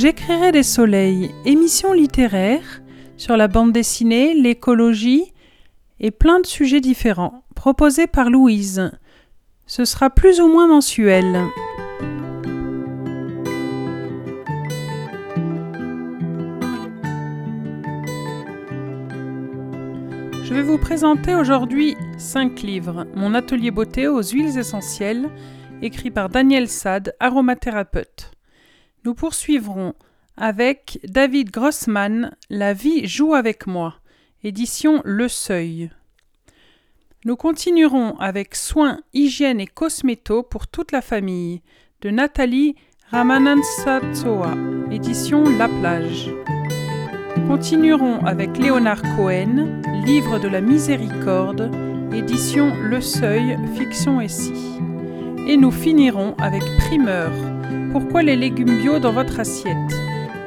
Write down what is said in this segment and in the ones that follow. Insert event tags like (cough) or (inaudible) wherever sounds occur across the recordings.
J'écrirai des soleils, émissions littéraires sur la bande dessinée, l'écologie et plein de sujets différents, proposés par Louise. Ce sera plus ou moins mensuel. Je vais vous présenter aujourd'hui 5 livres. Mon atelier beauté aux huiles essentielles, écrit par Daniel Sade, aromathérapeute. Nous poursuivrons avec David Grossman, La vie joue avec moi, édition Le Seuil. Nous continuerons avec Soins, hygiène et cosméto pour toute la famille, de Nathalie Ramanantsoa, édition La Plage. Continuerons avec Léonard Cohen, Livre de la Miséricorde, édition Le Seuil, fiction et si. Et nous finirons avec Primeur, Pourquoi les légumes bio dans votre assiette,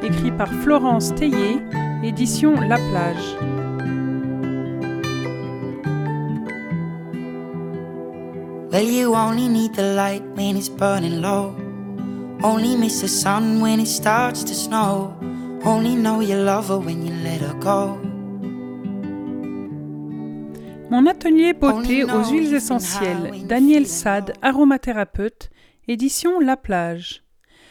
écrit par Florence Théier, édition La Plage. Well, you only need the light when it's burning low. Only miss the sun when it starts to snow. Only know you love her when you let her go. Mon atelier beauté aux huiles essentielles, Daniel Sade, aromathérapeute, édition La Plage.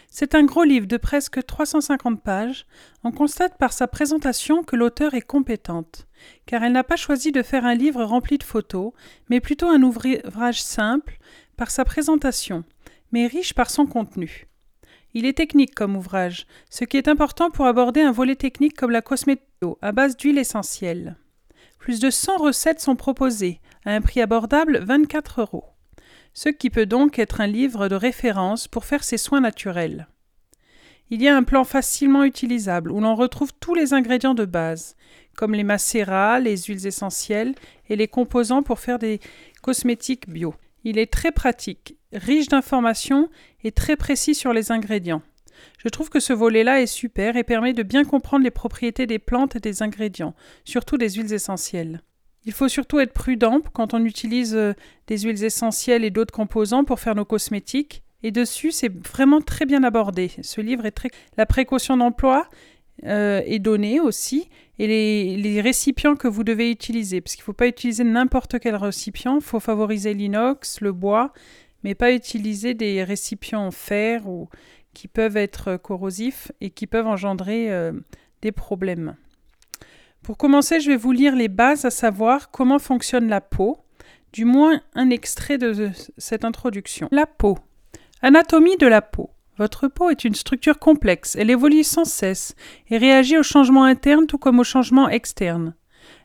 C'est un gros livre de presque 350 pages. On constate par sa présentation que l'auteur est compétente, car elle n'a pas choisi de faire un livre rempli de photos, mais plutôt un ouvrage simple par sa présentation, mais riche par son contenu. Il est technique comme ouvrage, ce qui est important pour aborder un volet technique comme la cosméto à base d'huile essentielle. Plus de 100 recettes sont proposées, à un prix abordable 24 euros. Ce qui peut donc être un livre de référence pour faire ses soins naturels. Il y a un plan facilement utilisable où l'on retrouve tous les ingrédients de base, comme les macérats, les huiles essentielles et les composants pour faire des cosmétiques bio. Il est très pratique, riche d'informations et très précis sur les ingrédients. Je trouve que ce volet-là est super et permet de bien comprendre les propriétés des plantes et des ingrédients, surtout des huiles essentielles. Il faut surtout être prudent quand on utilise euh, des huiles essentielles et d'autres composants pour faire nos cosmétiques. Et dessus, c'est vraiment très bien abordé. Ce livre est très. La précaution d'emploi euh, est donnée aussi, et les, récipients que vous devez utiliser, parce qu'il ne faut pas utiliser n'importe quel récipient. Il faut favoriser l'inox, le bois, mais pas utiliser des récipients en fer ou qui peuvent être corrosifs et qui peuvent engendrer euh, des problèmes. Pour commencer, je vais vous lire les bases, à savoir comment fonctionne la peau, du moins un extrait de cette introduction. La peau. Anatomie de la peau. Votre peau est une structure complexe, elle évolue sans cesse et réagit aux changements internes tout comme aux changements externes.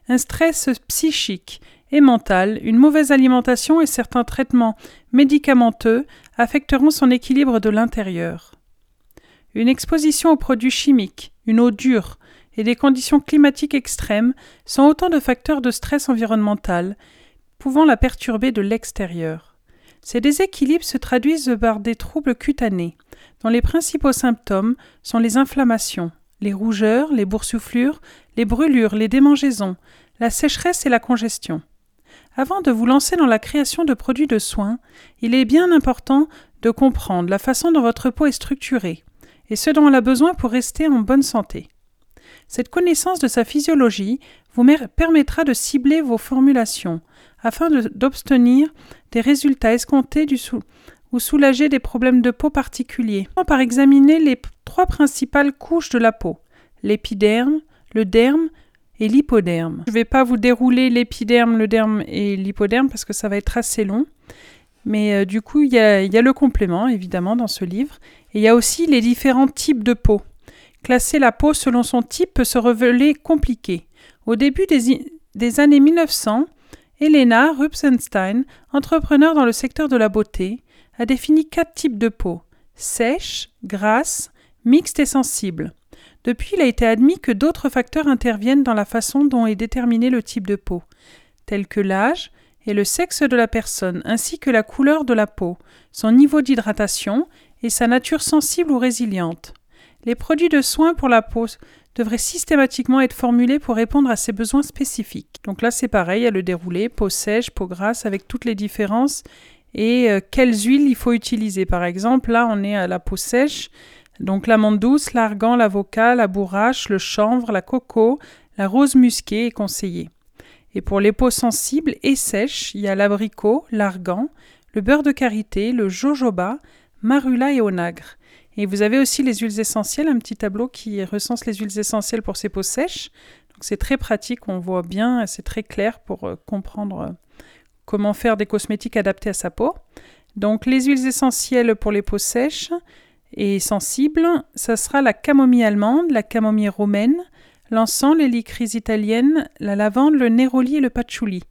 Un stress psychique et mental, une mauvaise alimentation et certains traitements médicamenteux affecteront son équilibre de l'intérieur. Une exposition aux produits chimiques, une eau dure et des conditions climatiques extrêmes sont autant de facteurs de stress environnemental pouvant la perturber de l'extérieur. Ces déséquilibres se traduisent par des troubles cutanés, dont les principaux symptômes sont les inflammations, les rougeurs, les boursouflures, les brûlures, les démangeaisons, la sécheresse et la congestion. Avant de vous lancer dans la création de produits de soins, il est bien important de comprendre la façon dont votre peau est structurée, et ce dont elle a besoin pour rester en bonne santé. Cette connaissance de sa physiologie vous permettra de cibler vos formulations afin d'obtenir des résultats escomptés ou soulager des problèmes de peau particuliers. Par examiner les trois principales couches de la peau l'épiderme, le derme et l'hypoderme. Je ne vais pas vous dérouler l'épiderme, le derme et l'hypoderme parce que ça va être assez long. Mais euh, du coup, il y, a, le complément, évidemment, dans ce livre. Et il y a aussi les différents types de peau. Classer la peau selon son type peut se révéler compliqué. Au début des, années 1900, Elena Rubsenstein, entrepreneur dans le secteur de la beauté, a défini quatre types de peau sèche, grasse, mixte et sensible. Depuis, il a été admis que d'autres facteurs interviennent dans la façon dont est déterminé le type de peau, tels que l'âge, et le sexe de la personne, ainsi que la couleur de la peau, son niveau d'hydratation et sa nature sensible ou résiliente. Les produits de soins pour la peau devraient systématiquement être formulés pour répondre à ces besoins spécifiques. Donc là, c'est pareil, a le déroulé, peau sèche, peau grasse, avec toutes les différences et euh, quelles huiles il faut utiliser? Par exemple, là, on est à la peau sèche. Donc l'amande douce, l'argan, l'avocat, la bourrache, le chanvre, la coco, la rose musquée est conseillée. Et pour les peaux sensibles et sèches, il y a l'abricot, l'argan, le beurre de karité, le jojoba, marula et onagre. Et vous avez aussi les huiles essentielles, un petit tableau qui recense les huiles essentielles pour ces peaux sèches. C'est très pratique, on voit bien, c'est très clair pour euh, comprendre euh, comment faire des cosmétiques adaptés à sa peau. Donc les huiles essentielles pour les peaux sèches et sensibles, ça sera la camomille allemande, la camomille romaine, l'encens, l'hélicryse italienne, la lavande, le néroli et le patchouli.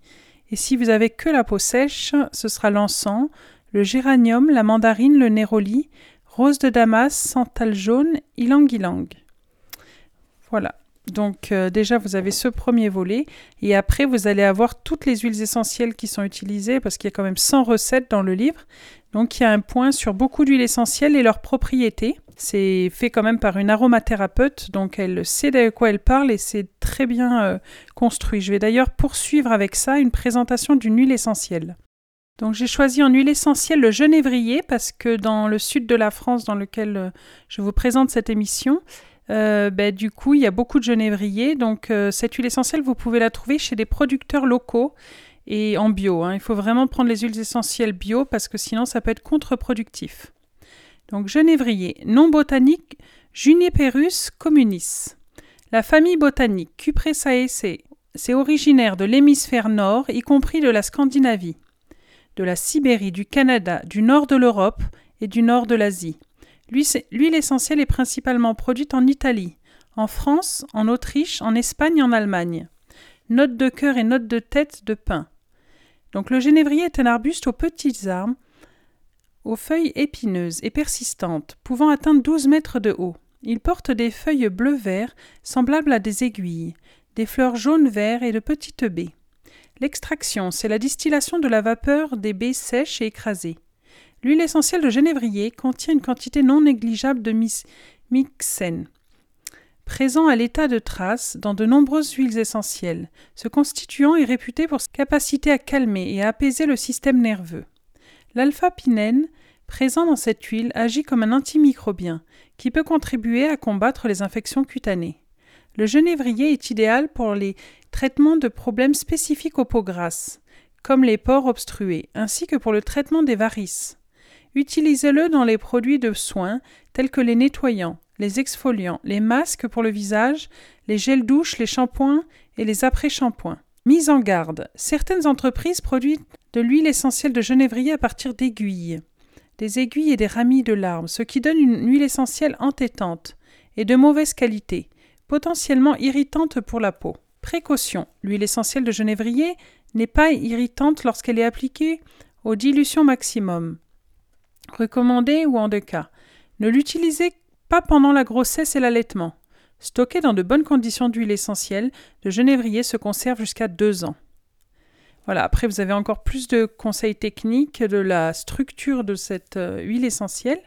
Et si vous avez que la peau sèche, ce sera l'encens, le géranium, la mandarine, le néroli, rose de Damas, santal jaune, ylang ylang. Voilà. Donc euh, déjà, vous avez ce premier volet. Et après, vous allez avoir toutes les huiles essentielles qui sont utilisées parce qu'il y a quand même 100 recettes dans le livre. Donc il y a un point sur beaucoup d'huiles essentielles et leurs propriétés. C'est fait quand même par une aromathérapeute, donc elle sait de quoi elle parle et c'est très bien euh, construit. Je vais d'ailleurs poursuivre avec ça une présentation d'une huile essentielle. Donc j'ai choisi en huile essentielle le genévrier parce que dans le sud de la France dans lequel euh, je vous présente cette émission, euh, ben, du coup, il y a beaucoup de genévrier. Donc, euh, cette huile essentielle, vous pouvez la trouver chez des producteurs locaux et en bio. Hein. Il faut vraiment prendre les huiles essentielles bio parce que sinon, ça peut être contre-productif. Donc, genévrier, nom botanique, Juniperus communis. La famille botanique Cupressaceae, c'est originaire de l'hémisphère nord, y compris de la Scandinavie, de la Sibérie, du Canada, du nord de l'Europe et du nord de l'Asie. L'huile essentielle est principalement produite en Italie, en France, en Autriche, en Espagne et en Allemagne. Note de cœur et note de tête de pin. Donc le génévrier est un arbuste aux petites arbres, aux feuilles épineuses et persistantes, pouvant atteindre 12 mètres de haut. Il porte des feuilles bleu-vert semblables à des aiguilles, des fleurs jaune-vert et de petites baies. L'extraction, c'est la distillation de la vapeur des baies sèches et écrasées. L'huile essentielle de genévrier contient une quantité non négligeable de myxène, présent à l'état de trace dans de nombreuses huiles essentielles. Ce constituant est réputé pour sa capacité à calmer et à apaiser le système nerveux. L'alpha-pinène, présent dans cette huile, agit comme un antimicrobien qui peut contribuer à combattre les infections cutanées. Le genévrier est idéal pour les traitements de problèmes spécifiques aux peaux grasses, comme les pores obstrués, ainsi que pour le traitement des varices. Utilisez-le dans les produits de soins tels que les nettoyants, les exfoliants, les masques pour le visage, les gels douches, les shampoings et les après-shampoings. Mise en garde. Certaines entreprises produisent de l'huile essentielle de genévrier à partir d'aiguilles, des aiguilles et des ramis de larmes, ce qui donne une huile essentielle entêtante et de mauvaise qualité, potentiellement irritante pour la peau. Précaution. L'huile essentielle de genévrier n'est pas irritante lorsqu'elle est appliquée aux dilutions maximum. Recommandé ou en deux cas. Ne l'utilisez pas pendant la grossesse et l'allaitement. Stocké dans de bonnes conditions d'huile essentielle, le genévrier se conserve jusqu'à deux ans. Voilà, après vous avez encore plus de conseils techniques de la structure de cette euh, huile essentielle.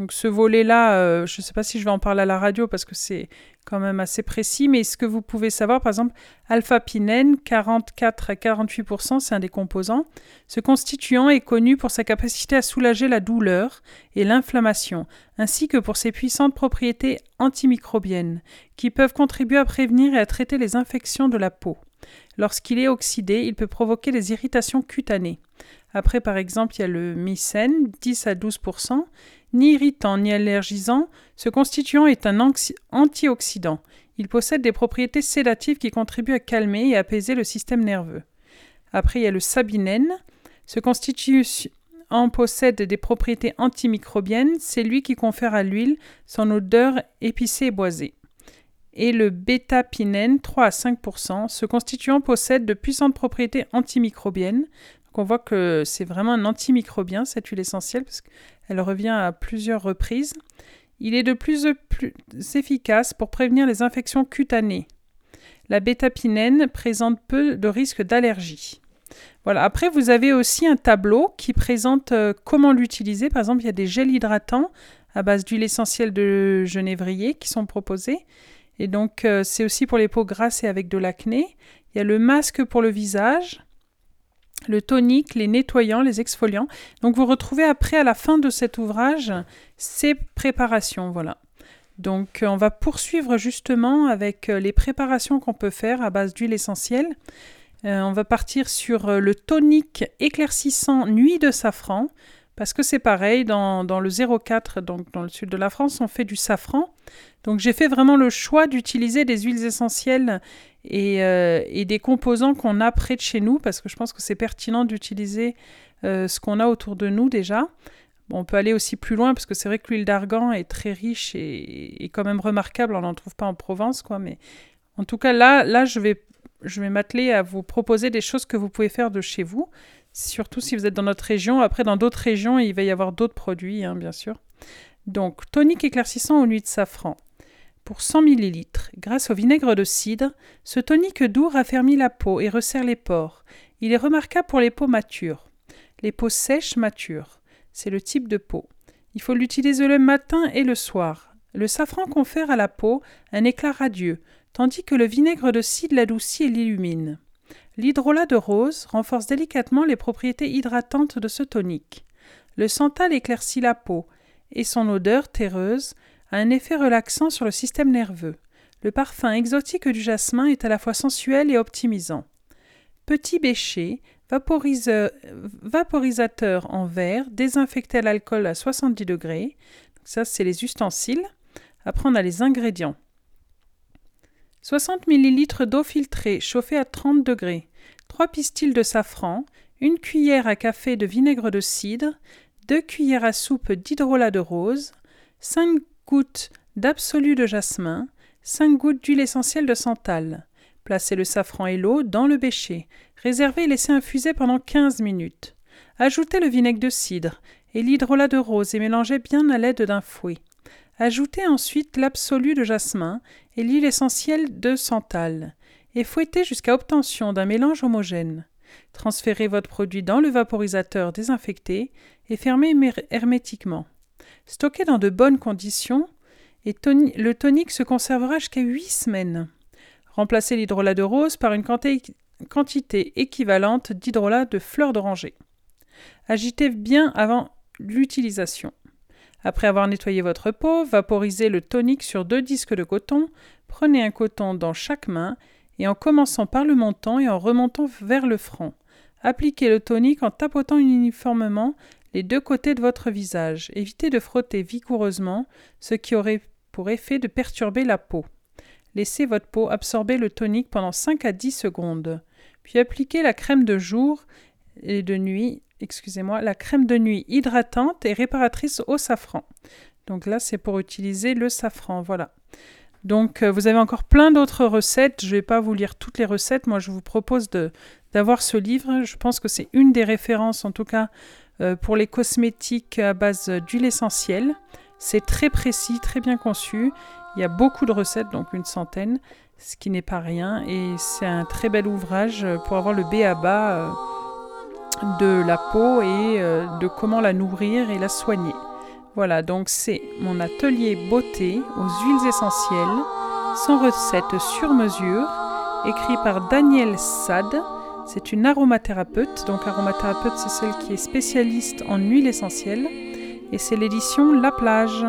Donc ce volet-là, euh, je ne sais pas si je vais en parler à la radio parce que c'est quand même assez précis, mais ce que vous pouvez savoir, par exemple, alpha-pinène, 44 à 48% c'est un des composants. Ce constituant est connu pour sa capacité à soulager la douleur et l'inflammation, ainsi que pour ses puissantes propriétés antimicrobiennes, qui peuvent contribuer à prévenir et à traiter les infections de la peau. Lorsqu'il est oxydé, il peut provoquer des irritations cutanées. Après, par exemple, il y a le mycène, 10 à 12 ni irritant ni allergisant, ce constituant est un antioxydant. Il possède des propriétés sédatives qui contribuent à calmer et apaiser le système nerveux. Après, il y a le sabinène. Ce constituant possède des propriétés antimicrobiennes. C'est lui qui confère à l'huile son odeur épicée et boisée. Et le bêta-pinène, 3 à 5% Ce constituant possède de puissantes propriétés antimicrobiennes. On voit que c'est vraiment un antimicrobien, cette huile essentielle, parce que elle revient à plusieurs reprises. Il est de plus en plus efficace pour prévenir les infections cutanées. La bétapinène présente peu de risques d'allergie. Voilà. Après, vous avez aussi un tableau qui présente euh, comment l'utiliser. Par exemple, il y a des gels hydratants à base d'huile essentielle de genévrier qui sont proposés. Et donc, euh, c'est aussi pour les peaux grasses et avec de l'acné. Il y a le masque pour le visage le tonique, les nettoyants, les exfoliants. Donc vous retrouvez après, à la fin de cet ouvrage, ces préparations. Voilà. Donc on va poursuivre justement avec les préparations qu'on peut faire à base d'huile essentielle. on va partir sur le tonique éclaircissant nuit de safran. Parce que c'est pareil, dans, le 04, donc dans le sud de la France, on fait du safran. Donc j'ai fait vraiment le choix d'utiliser des huiles essentielles et, euh, des composants qu'on a près de chez nous, parce que je pense que c'est pertinent d'utiliser euh, ce qu'on a autour de nous déjà. on peut aller aussi plus loin, parce que c'est vrai que l'huile d'argan est très riche et, quand même remarquable, on n'en trouve pas en Provence, quoi. Mais en tout cas, là, là je vais, je vais m'atteler à vous proposer des choses que vous pouvez faire de chez vous surtout si vous êtes dans notre région. Après, dans d'autres régions, il va y avoir d'autres produits, hein, bien sûr. Donc, tonique éclaircissant aux nuits de safran. Pour 100 ml, grâce au vinaigre de cidre, ce tonique doux raffermit la peau et resserre les pores. Il est remarquable pour les peaux matures. Les peaux sèches matures. C'est le type de peau. Il faut l'utiliser le matin et le soir. Le safran confère à la peau un éclat radieux, tandis que le vinaigre de cidre l'adoucit et l'illumine. L'hydrolat de rose renforce délicatement les propriétés hydratantes de ce tonique. Le santal éclaircit la peau et son odeur terreuse un effet relaxant sur le système nerveux. Le parfum exotique du jasmin est à la fois sensuel et optimisant. Petit bêcher, vaporisateur en verre, désinfecté à l'alcool à 70 degrés. ça, c'est les ustensiles. Après, on a les ingrédients. 60 ml d'eau filtrée chauffée à 30 degrés, 3 pistils de safran, une cuillère à café de vinaigre de cidre, 2 cuillères à soupe d'hydrolat de rose, 5 gouttes d'absolu de jasmin, 5 gouttes d'huile essentielle de santal. Placez le safran et l'eau dans le bécher. Réservez et laissez infuser pendant 15 minutes. Ajoutez le vinaigre de cidre et l'hydrolat de rose et mélangez bien à l'aide d'un fouet. Ajoutez ensuite l'absolu de jasmin et l'huile essentielle de santal et fouettez jusqu'à obtention d'un mélange homogène. Transférez votre produit dans le vaporisateur désinfecté et fermez hermétiquement. Stocké dans de bonnes conditions, et le tonique se conservera jusqu'à 8 semaines. Remplacez l'hydrolat de rose par une quantité équivalente d'hydrolat de fleurs d'oranger. Agitez bien avant l'utilisation. Après avoir nettoyé votre peau, vaporisez le tonique sur deux disques de coton, prenez un coton dans chaque main et en commençant par le montant et en remontant vers le front. Appliquez le tonique en tapotant uniformément les deux côtés de votre visage. Évitez de frotter vigoureusement, ce qui aurait pour effet de perturber la peau. Laissez votre peau absorber le tonique pendant 5 à 10 secondes. Puis appliquez la crème de jour et de nuit excusez-moi, la crème de nuit hydratante et réparatrice au safran. Donc là, c'est pour utiliser le safran, voilà. Donc euh, vous avez encore plein d'autres recettes. Je ne vais pas vous lire toutes les recettes. Moi, je vous propose d'avoir ce livre. Je pense que c'est une des références, en tout cas, euh, pour les cosmétiques à base d'huile essentielle. C'est très précis, très bien conçu. Il y a beaucoup de recettes, donc une centaine, ce qui n'est pas rien. Et c'est un très bel ouvrage pour avoir le B à bas de la peau et euh, de comment la nourrir et la soigner. Voilà, donc c'est mon atelier beauté aux huiles essentielles, sans recette sur mesure, écrit par Daniel Sade. C'est une aromathérapeute, donc aromathérapeute c'est celle qui est spécialiste en huiles essentielles, et c'est l'édition La Plage.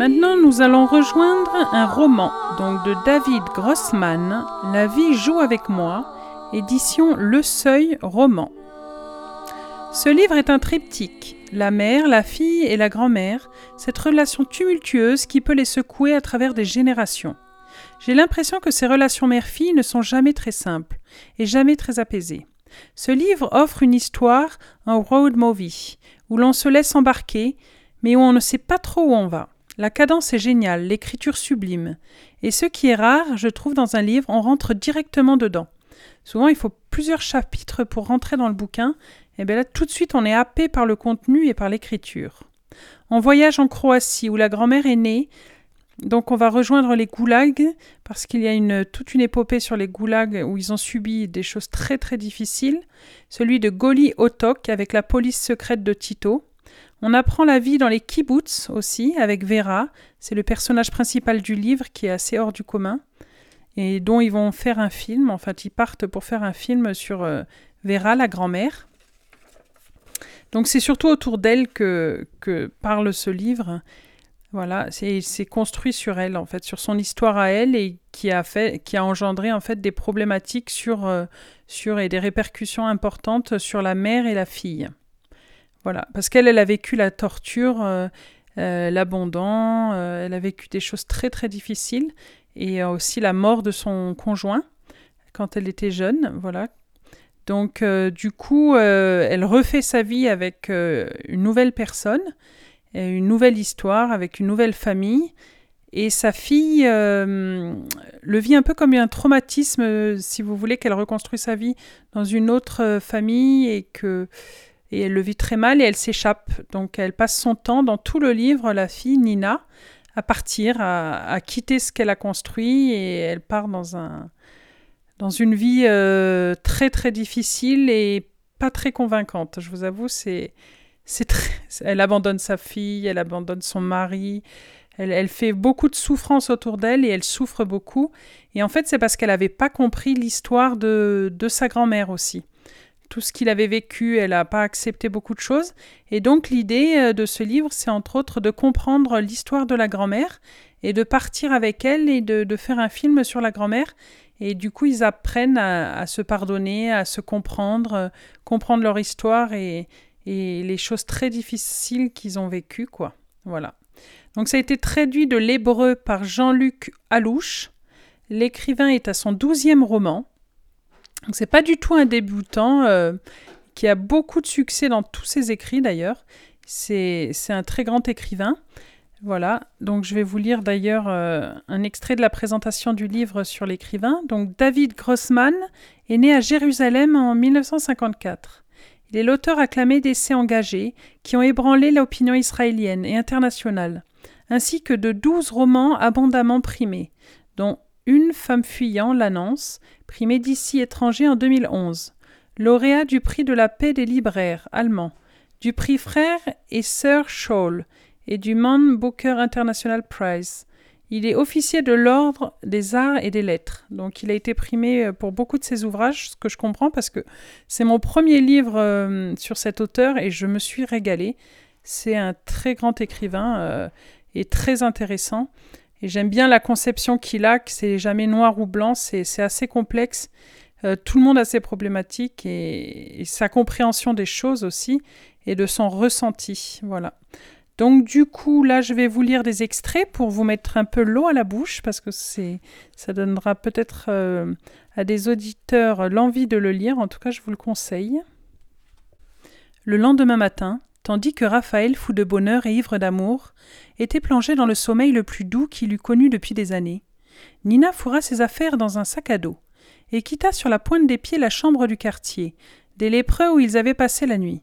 Maintenant, nous allons rejoindre un roman donc de David Grossman, La vie joue avec moi, édition Le Seuil roman. Ce livre est un triptyque, la mère, la fille et la grand-mère, cette relation tumultueuse qui peut les secouer à travers des générations. J'ai l'impression que ces relations mère-fille ne sont jamais très simples et jamais très apaisées. Ce livre offre une histoire, un road movie, où l'on se laisse embarquer, mais où on ne sait pas trop où on va. La cadence est géniale, l'écriture sublime. Et ce qui est rare, je trouve, dans un livre, on rentre directement dedans. Souvent, il faut plusieurs chapitres pour rentrer dans le bouquin, et bien là, tout de suite, on est happé par le contenu et par l'écriture. On voyage en Croatie, où la grand-mère est née, donc on va rejoindre les goulags, parce qu'il y a toute une épopée sur les goulags où ils ont subi des choses très très difficiles. Celui de Goli Otok avec la police secrète de Tito. On apprend la vie dans les kibbutz aussi, avec Vera. C'est le personnage principal du livre qui est assez hors du commun et dont ils vont faire un film. En fait, ils partent pour faire un film sur euh, Vera, la grand-mère. Donc c'est surtout autour d'elle que, parle ce livre. Voilà, c'est construit sur elle, en fait, sur son histoire à elle et qui a, engendré en fait des problématiques euh, sur et des répercussions importantes sur la mère et la fille. Voilà, parce qu'elle, elle a vécu la torture, euh, euh, l'abandon, euh, elle a vécu des choses très très difficiles et aussi la mort de son conjoint quand elle était jeune, voilà. Donc du coup, elle refait sa vie avec une nouvelle personne, une nouvelle histoire, avec une nouvelle famille. Et sa fille le vit un peu comme un traumatisme, si vous voulez, qu'elle reconstruit sa vie dans une autre famille et que et elle le vit très mal et elle s'échappe. Donc elle passe son temps dans tout le livre, la fille Nina, à partir, à, quitter ce qu'elle a construit et elle part dans, un, dans une vie euh, très très difficile et pas très convaincante. Je vous avoue, c'est, c'est très... (laughs) elle abandonne sa fille, elle abandonne son mari. Elle, elle fait beaucoup de souffrance autour d'elle et elle souffre beaucoup. Et en fait, c'est parce qu'elle n'avait pas compris l'histoire de, de sa grand-mère aussi tout ce qu'il avait vécu, elle n'a pas accepté beaucoup de choses. Et donc l'idée euh, de ce livre, c'est entre autres de comprendre l'histoire de la grand-mère et de partir avec elle et de, faire un film sur la grand-mère. Et du coup, ils apprennent à, se pardonner, à se comprendre, euh, comprendre leur histoire et, et les choses très difficiles qu'ils ont vécues, quoi. Voilà. Donc ça a été traduit de l'hébreu par Jean-Luc Alouche. L'écrivain est à son douzième roman. Donc c'est pas du tout un débutant euh, qui a beaucoup de succès dans tous ses écrits d'ailleurs. C'est un très grand écrivain. Voilà, donc je vais vous lire d'ailleurs euh, un extrait de la présentation du livre sur l'écrivain. Donc David Grossman est né à Jérusalem en 1954. Il est l'auteur acclamé d'essais engagés qui ont ébranlé l'opinion israélienne et internationale, ainsi que de douze romans abondamment primés, dont Une femme fuyant l'annonce, prix Médicis étranger en 2011, lauréat du prix de la paix des libraires allemands, du prix Frères et Sœurs Scholl et du Man Booker International Prize. Il est officier de l'Ordre des Arts et des Lettres. Donc il a été primé euh, pour beaucoup de ses ouvrages, ce que je comprends parce que c'est mon premier livre euh, sur cet auteur et je me suis régalée. C'est un très grand écrivain euh, et très intéressant. Et j'aime bien la conception qu'il a, que c'est jamais noir ou blanc, c'est assez complexe. Euh, tout le monde a ses problématiques et, sa compréhension des choses aussi et de son ressenti. Voilà. Donc du coup, là, je vais vous lire des extraits pour vous mettre un peu l'eau à la bouche parce que c'est, ça donnera peut-être euh, à des auditeurs l'envie de le lire. En tout cas, je vous le conseille. Le lendemain matin, tandis que Raphaël, fou de bonheur et ivre d'amour, était plongé dans le sommeil le plus doux qu'il eût connu depuis des années. Nina fourra ses affaires dans un sac à dos et quitta sur la pointe des pieds la chambre du quartier, des lépreux où ils avaient passé la nuit.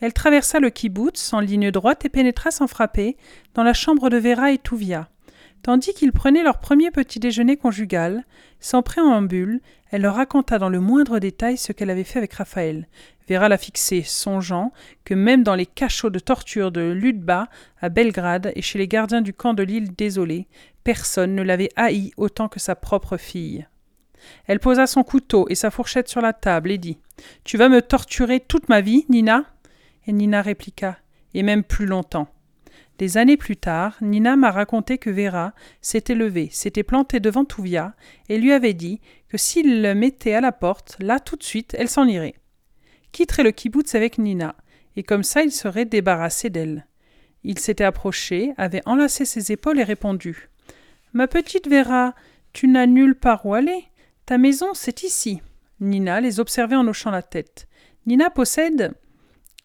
Elle traversa le kibbutz en ligne droite et pénétra sans frapper dans la chambre de Vera et Touvia. Tandis qu'ils prenaient leur premier petit déjeuner conjugal, sans préambule, elle leur raconta dans le moindre détail ce qu'elle avait fait avec Raphaël, Vera la fixé, songeant que même dans les cachots de torture de Ludba, à Belgrade et chez les gardiens du camp de l'île désolée, personne ne l'avait haï autant que sa propre fille. Elle posa son couteau et sa fourchette sur la table et dit Tu vas me torturer toute ma vie, Nina? Et Nina répliqua Et même plus longtemps. Des années plus tard, Nina m'a raconté que Vera s'était levée, s'était plantée devant Touvia et lui avait dit que s'il le mettait à la porte, là tout de suite, elle s'en irait. Quitterait le kibbutz avec Nina, et comme ça il serait débarrassé d'elle. Il s'était approché, avait enlacé ses épaules et répondu Ma petite Vera, tu n'as nulle part où aller. Ta maison, c'est ici. Nina les observait en hochant la tête. Nina possède,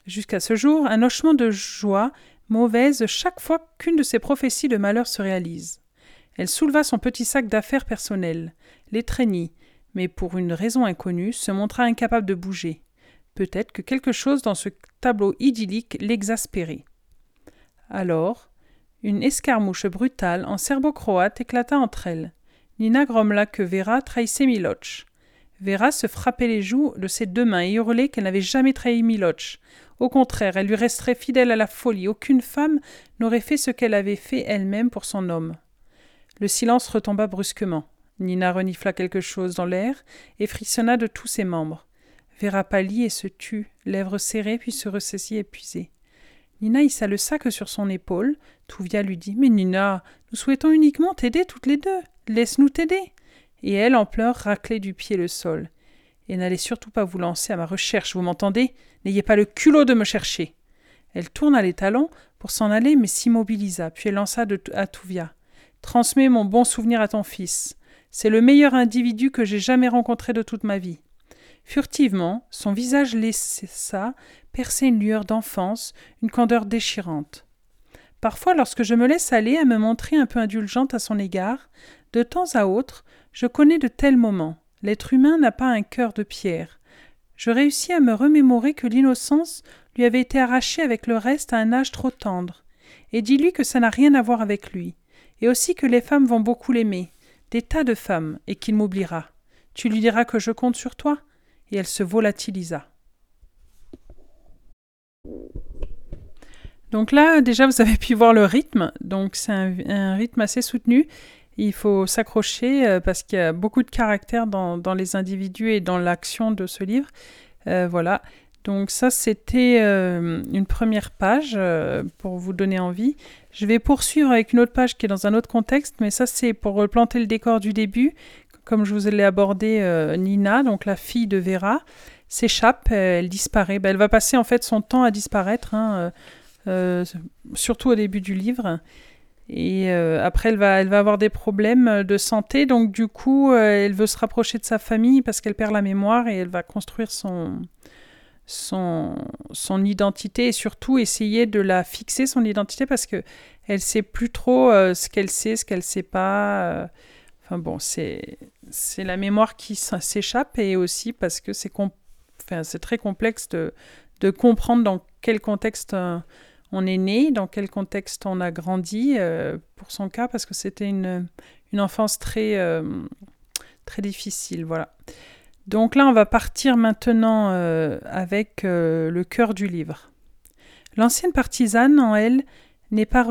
jusqu'à ce jour, un hochement de joie mauvaise chaque fois qu'une de ses prophéties de malheur se réalise. Elle souleva son petit sac d'affaires personnelles, l'étreignit, mais pour une raison inconnue se montra incapable de bouger. Peut-être que quelque chose dans ce tableau idyllique l'exaspérait. Alors, une escarmouche brutale en serbo-croate éclata entre elles. Nina grommela que Vera trahissait Miloch. Vera se frappait les joues de ses deux mains et hurlait qu'elle n'avait jamais trahi Miloch, au contraire, elle lui resterait fidèle à la folie. Aucune femme n'aurait fait ce qu'elle avait fait elle-même pour son homme. Le silence retomba brusquement. Nina renifla quelque chose dans l'air et frissonna de tous ses membres. Vera pâlit et se tut, lèvres serrées, puis se ressaisit épuisée. Nina hissa le sac sur son épaule. Touvia lui dit Mais Nina, nous souhaitons uniquement t'aider toutes les deux. Laisse-nous t'aider. Et elle, en pleurs, raclait du pied le sol et n'allez surtout pas vous lancer à ma recherche, vous m'entendez? N'ayez pas le culot de me chercher. Elle tourna les talons pour s'en aller, mais s'immobilisa, puis elle lança de à Touvia. Transmets mon bon souvenir à ton fils. C'est le meilleur individu que j'ai jamais rencontré de toute ma vie. Furtivement, son visage laissa percer une lueur d'enfance, une candeur déchirante. Parfois, lorsque je me laisse aller à me montrer un peu indulgente à son égard, de temps à autre, je connais de tels moments. L'être humain n'a pas un cœur de pierre. Je réussis à me remémorer que l'innocence lui avait été arrachée avec le reste à un âge trop tendre, et dis-lui que ça n'a rien à voir avec lui, et aussi que les femmes vont beaucoup l'aimer, des tas de femmes, et qu'il m'oubliera. Tu lui diras que je compte sur toi Et elle se volatilisa. Donc là, déjà, vous avez pu voir le rythme. Donc c'est un rythme assez soutenu. Il faut s'accrocher euh, parce qu'il y a beaucoup de caractères dans, les individus et dans l'action de ce livre. Euh, voilà. Donc ça, c'était euh, une première page pour vous donner envie. Je vais poursuivre avec une autre page qui est dans un autre contexte, mais ça, c'est pour planter le décor du début. Comme je vous l'ai abordé, Nina, donc la fille de Vera, s'échappe, elle disparaît. Ben, elle va passer en fait son temps à disparaître, hein, surtout au début du livre. Et euh, après, elle va, elle va avoir des problèmes de santé. Donc, du coup, euh, elle veut se rapprocher de sa famille parce qu'elle perd la mémoire et elle va construire son, son, son identité et surtout essayer de la fixer, son identité, parce que elle sait plus trop euh, ce qu'elle sait, ce qu'elle sait pas. Enfin bon, c'est la mémoire qui s'échappe et aussi parce que c'est enfin, très complexe de, de comprendre dans quel contexte on est né, dans quel contexte on a grandi, euh, pour son cas, parce que c'était une, une, enfance très, euh, très difficile. Voilà. Donc là, on va partir maintenant euh, avec le cœur du livre. L'ancienne partisane, en elle, n'est pas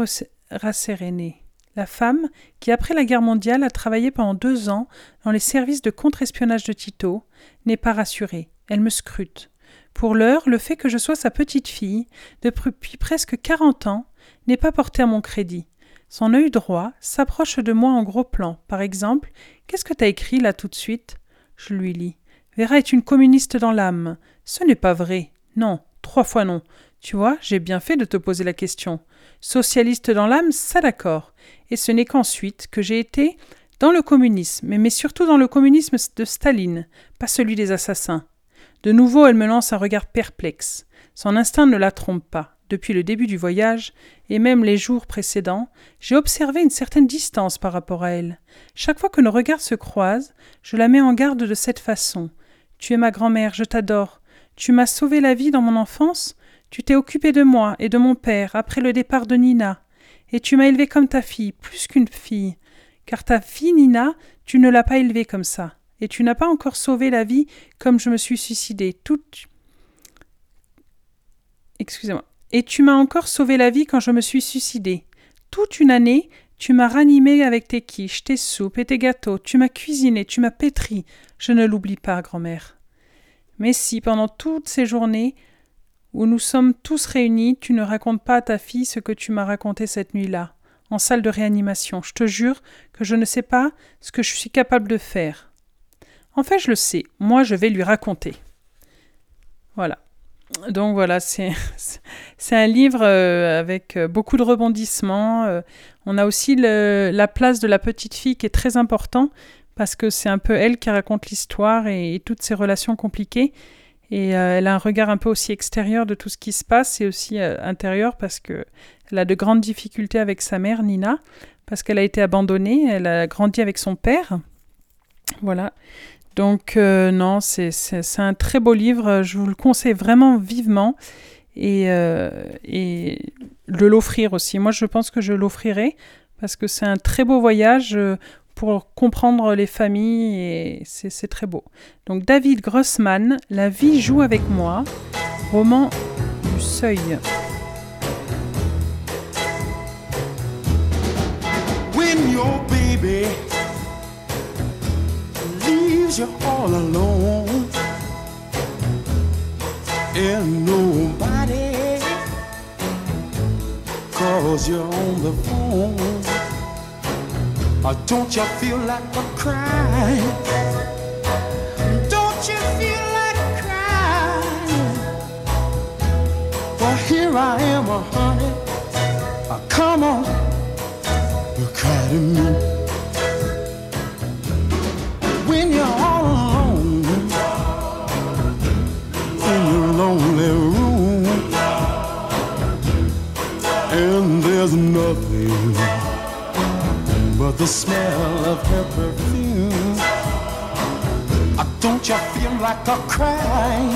rassérénée. La femme, qui après la guerre mondiale a travaillé pendant deux ans dans les services de contre-espionnage de Tito, n'est pas rassurée. Elle me scrute. Pour l'heure, le fait que je sois sa petite fille, depuis presque quarante ans, n'est pas porté à mon crédit. Son œil droit s'approche de moi en gros plan. Par exemple, qu'est-ce que t'as écrit là tout de suite? Je lui lis. Vera est une communiste dans l'âme. Ce n'est pas vrai. Non, trois fois non. Tu vois, j'ai bien fait de te poser la question. Socialiste dans l'âme, ça d'accord. Et ce n'est qu'ensuite que j'ai été dans le communisme, mais surtout dans le communisme de Staline, pas celui des assassins. De nouveau, elle me lance un regard perplexe. Son instinct ne la trompe pas. Depuis le début du voyage, et même les jours précédents, j'ai observé une certaine distance par rapport à elle. Chaque fois que nos regards se croisent, je la mets en garde de cette façon. Tu es ma grand-mère, je t'adore. Tu m'as sauvé la vie dans mon enfance. Tu t'es occupé de moi et de mon père après le départ de Nina. Et tu m'as élevée comme ta fille, plus qu'une fille. Car ta fille Nina, tu ne l'as pas élevée comme ça et tu n'as pas encore sauvé la vie comme je me suis suicidé. Toute. Excusez-moi. Et tu m'as encore sauvé la vie quand je me suis suicidé. Toute une année, tu m'as ranimé avec tes quiches, tes soupes et tes gâteaux. Tu m'as cuisiné, tu m'as pétri. Je ne l'oublie pas, grand-mère. Mais si, pendant toutes ces journées où nous sommes tous réunis, tu ne racontes pas à ta fille ce que tu m'as raconté cette nuit-là, en salle de réanimation. Je te jure que je ne sais pas ce que je suis capable de faire. En fait, je le sais. Moi, je vais lui raconter. Voilà. Donc voilà, c'est (laughs) un livre euh, avec euh, beaucoup de rebondissements. Euh. on a aussi la place de la petite fille qui est très important parce que c'est un peu elle qui raconte l'histoire et, toutes ses relations compliquées. Et elle a un regard un peu aussi extérieur de tout ce qui se passe et aussi intérieur parce qu'elle a de grandes difficultés avec sa mère, Nina, parce qu'elle a été abandonnée. Elle a grandi avec son père. Voilà. Donc euh, non, c'est un très beau livre, je vous le conseille vraiment vivement et, euh, et de l'offrir aussi. Moi je pense que je l'offrirai parce que c'est un très beau voyage euh, pour comprendre les familles et c'est très beau. Donc David Grossman, La vie joue avec moi, roman du seuil. You all alone and nobody calls you on the phone. Or don't you feel like a crying? Don't you feel like crying? Well, here I am, honey. Come on, cry to me. There's nothing but the smell of her perfume. Don't you feel like a crying?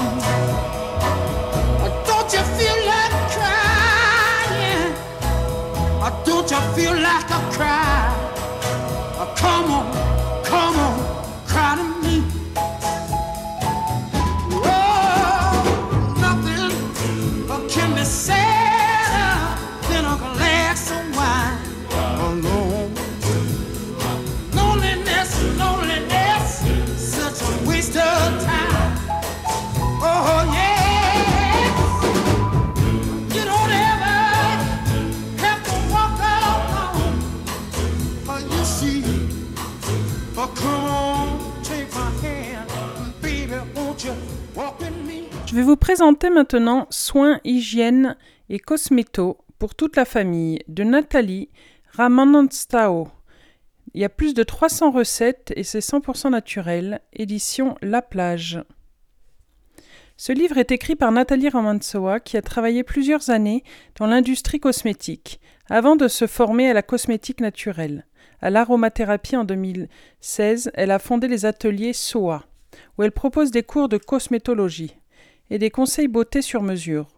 Don't you feel like crying? Don't you feel like a cry? Come on, vous présenter maintenant Soins, hygiène et cosméto pour toute la famille de Nathalie Ramananstao. Il y a plus de 300 recettes et c'est 100% naturel. Édition La Plage. Ce livre est écrit par Nathalie Ramantsoa qui a travaillé plusieurs années dans l'industrie cosmétique avant de se former à la cosmétique naturelle. À l'aromathérapie en 2016, elle a fondé les ateliers SOA, où elle propose des cours de cosmétologie et des conseils beauté sur mesure.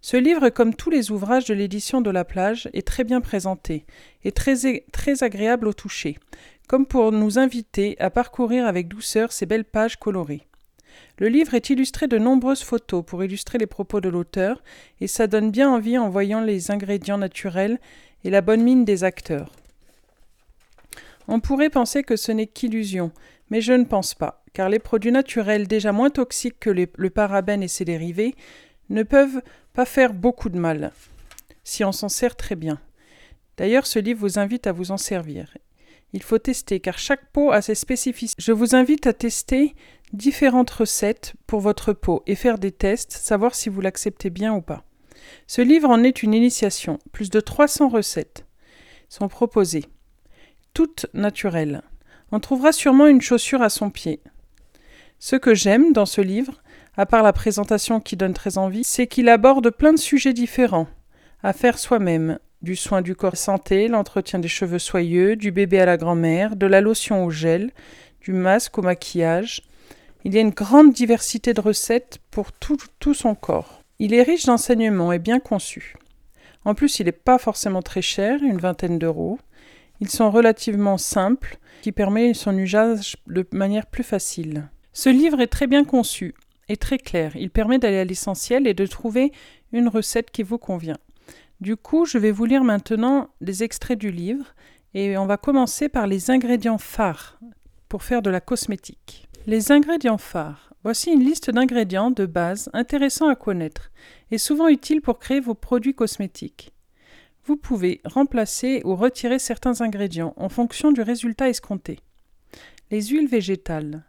Ce livre, comme tous les ouvrages de l'édition de la plage, est très bien présenté et très, très agréable au toucher, comme pour nous inviter à parcourir avec douceur ces belles pages colorées. Le livre est illustré de nombreuses photos pour illustrer les propos de l'auteur, et ça donne bien envie en voyant les ingrédients naturels et la bonne mine des acteurs. On pourrait penser que ce n'est qu'illusion, mais je ne pense pas car les produits naturels déjà moins toxiques que le parabène et ses dérivés ne peuvent pas faire beaucoup de mal, si on s'en sert très bien. D'ailleurs, ce livre vous invite à vous en servir. Il faut tester, car chaque peau a ses spécificités. Je vous invite à tester différentes recettes pour votre peau et faire des tests, savoir si vous l'acceptez bien ou pas. Ce livre en est une initiation. Plus de 300 recettes sont proposées, toutes naturelles. On trouvera sûrement une chaussure à son pied. Ce que j'aime dans ce livre, à part la présentation qui donne très envie, c'est qu'il aborde plein de sujets différents à faire soi-même, du soin du corps santé, l'entretien des cheveux soyeux, du bébé à la grand-mère, de la lotion au gel, du masque au maquillage. Il y a une grande diversité de recettes pour tout, son corps. Il est riche d'enseignements et bien conçu. En plus, il n'est pas forcément très cher, une vingtaine d'euros. Ils sont relativement simples, qui permet son usage de manière plus facile. Ce livre est très bien conçu et très clair. Il permet d'aller à l'essentiel et de trouver une recette qui vous convient. Du coup, je vais vous lire maintenant des extraits du livre et on va commencer par les ingrédients phares pour faire de la cosmétique. Les ingrédients phares Voici une liste d'ingrédients de base intéressants à connaître et souvent utiles pour créer vos produits cosmétiques. Vous pouvez remplacer ou retirer certains ingrédients en fonction du résultat escompté. Les huiles végétales.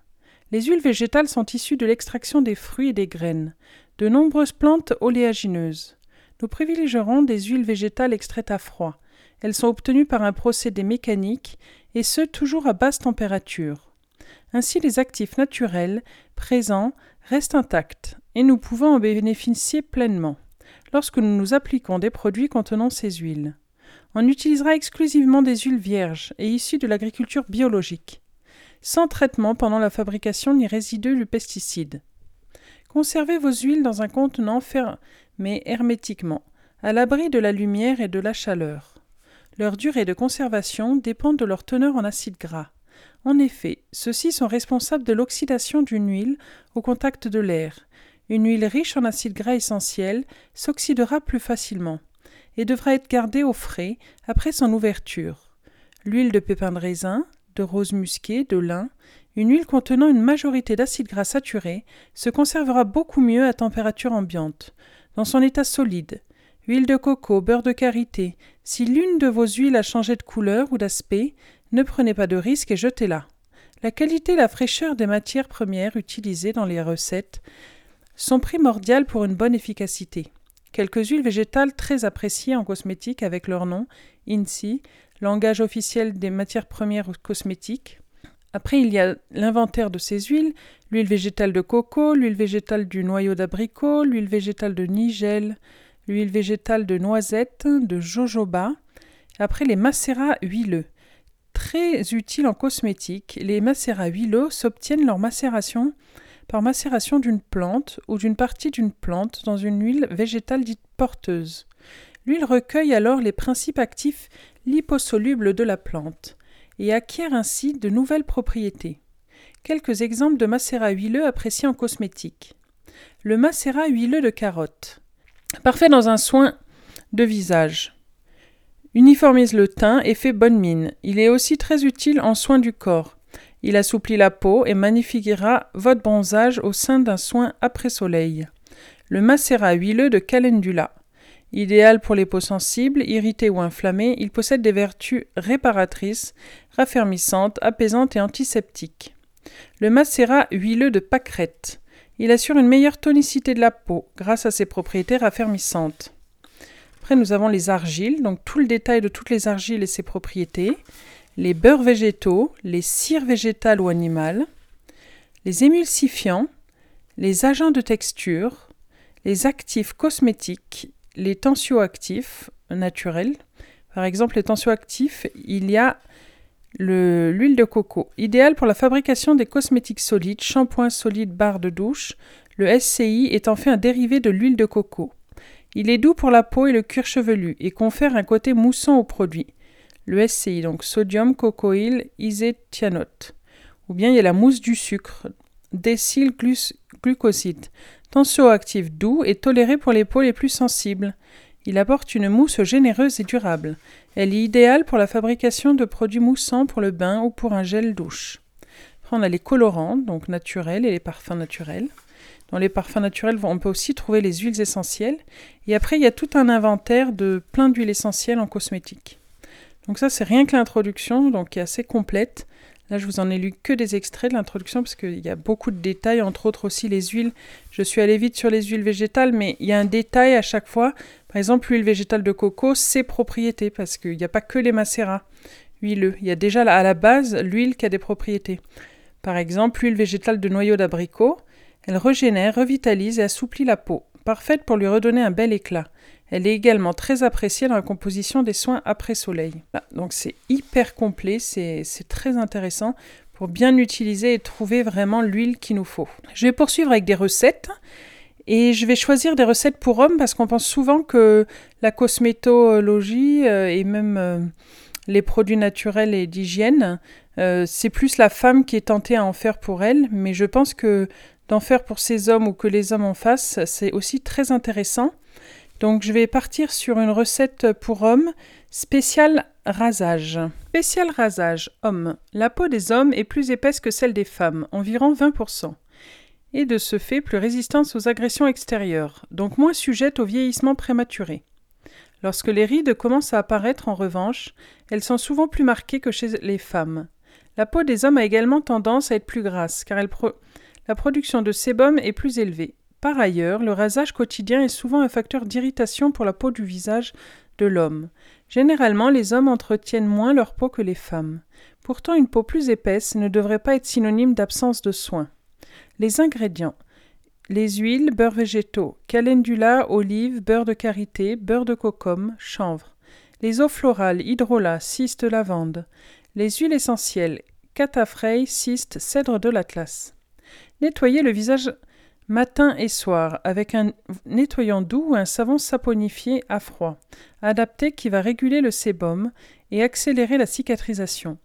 Les huiles végétales sont issues de l'extraction des fruits et des graines, de nombreuses plantes oléagineuses. Nous privilégierons des huiles végétales extraites à froid. Elles sont obtenues par un procédé mécanique et ce toujours à basse température. Ainsi les actifs naturels présents restent intacts et nous pouvons en bénéficier pleinement lorsque nous nous appliquons des produits contenant ces huiles. On utilisera exclusivement des huiles vierges et issues de l'agriculture biologique, sans traitement pendant la fabrication ni résidus de pesticides. Conservez vos huiles dans un contenant fermé hermétiquement, à l'abri de la lumière et de la chaleur. Leur durée de conservation dépend de leur teneur en acides gras. En effet, ceux-ci sont responsables de l'oxydation d'une huile au contact de l'air. Une huile riche en acides gras essentiels s'oxydera plus facilement et devra être gardée au frais après son ouverture. L'huile de pépin de raisin, de rose musquée, de lin une huile contenant une majorité d'acides gras saturés se conservera beaucoup mieux à température ambiante, dans son état solide. Huile de coco, beurre de karité, si l'une de vos huiles a changé de couleur ou d'aspect, ne prenez pas de risque et jetez-la. La qualité et la fraîcheur des matières premières utilisées dans les recettes sont primordiales pour une bonne efficacité. Quelques huiles végétales très appréciées en cosmétique avec leur nom, INSI, langage officiel des matières premières cosmétiques, après, il y a l'inventaire de ces huiles, l'huile végétale de coco, l'huile végétale du noyau d'abricot, l'huile végétale de nigel, l'huile végétale de noisette, de jojoba. Après, les macérats huileux. Très utiles en cosmétique, les macérats huileux s'obtiennent leur macération par macération d'une plante ou d'une partie d'une plante dans une huile végétale dite porteuse. L'huile recueille alors les principes actifs liposolubles de la plante et acquiert ainsi de nouvelles propriétés. Quelques exemples de macérat huileux appréciés en cosmétique. Le macérat huileux de carotte. Parfait dans un soin de visage. Uniformise le teint et fait bonne mine. Il est aussi très utile en soin du corps. Il assouplit la peau et magnifiera votre bronzage au sein d'un soin après soleil. Le macérat huileux de calendula. Idéal pour les peaux sensibles, irritées ou inflammées, il possède des vertus réparatrices, raffermissantes, apaisantes et antiseptiques. Le macérat huileux de pâquerette. Il assure une meilleure tonicité de la peau grâce à ses propriétés raffermissantes. Après, nous avons les argiles, donc tout le détail de toutes les argiles et ses propriétés, les beurres végétaux, les cires végétales ou animales, les émulsifiants, les agents de texture, les actifs cosmétiques les tensioactifs naturels. Par exemple, les tensioactifs, il y a l'huile de coco, idéal pour la fabrication des cosmétiques solides, shampoing solide, barre de douche. Le SCI est en fait un dérivé de l'huile de coco. Il est doux pour la peau et le cuir chevelu et confère un côté moussant au produit. Le SCI, donc sodium cocoïl iséthianote. Ou bien il y a la mousse du sucre, décylglucoside tensioactif doux et toléré pour les peaux les plus sensibles. Il apporte une mousse généreuse et durable. Elle est idéale pour la fabrication de produits moussants pour le bain ou pour un gel douche. On a les colorants, donc naturels, et les parfums naturels. Dans les parfums naturels, on peut aussi trouver les huiles essentielles. Et après, il y a tout un inventaire de plein d'huiles essentielles en cosmétique. Donc ça, c'est rien que l'introduction, donc qui est assez complète. Là, je vous en ai lu que des extraits de l'introduction parce qu'il y a beaucoup de détails, entre autres aussi les huiles. Je suis allée vite sur les huiles végétales, mais il y a un détail à chaque fois. Par exemple, l'huile végétale de coco, ses propriétés, parce qu'il n'y a pas que les macérats huileux. Il y a déjà à la base l'huile qui a des propriétés. Par exemple, l'huile végétale de noyau d'abricot, elle régénère, revitalise et assouplit la peau, parfaite pour lui redonner un bel éclat. Elle est également très appréciée dans la composition des soins après soleil. donc c'est hyper complet, c'est très intéressant pour bien utiliser et trouver vraiment l'huile qu'il nous faut. Je vais poursuivre avec des recettes. Et je vais choisir des recettes pour hommes parce qu'on pense souvent que la cosmétologie euh, et même euh, les produits naturels et d'hygiène, euh, c'est plus la femme qui est tentée à en faire pour elle. Mais je pense que d'en faire pour ces hommes ou que les hommes en fassent, c'est aussi très intéressant. Donc je vais partir sur une recette pour hommes spécial rasage. Spécial rasage homme. La peau des hommes est plus épaisse que celle des femmes, environ 20%. et de ce fait plus résistantes aux agressions extérieures, donc moins sujettes au vieillissement prématuré. Lorsque les rides commencent à apparaître en revanche, elles sont souvent plus marquées que chez les femmes. La peau des hommes a également tendance à être plus grasse, car la production de sébum est plus élevée. Par ailleurs, le rasage quotidien est souvent un facteur d'irritation pour la peau du visage de l'homme. Généralement, les hommes entretiennent moins leur peau que les femmes. Pourtant, une peau plus épaisse ne devrait pas être synonyme d'absence de soins. Les ingrédients les huiles, beurre végétaux, calendula, olive, beurre de karité, beurre de cocom, chanvre. Les eaux florales, hydrolat, ciste lavande. Les huiles essentielles, cataphrey, ciste, cèdre de l'Atlas. Nettoyez le visage matin et soir avec un nettoyant doux ou un savon saponifié à froid, adapté qui va réguler le sébum et accélérer la cicatrisation.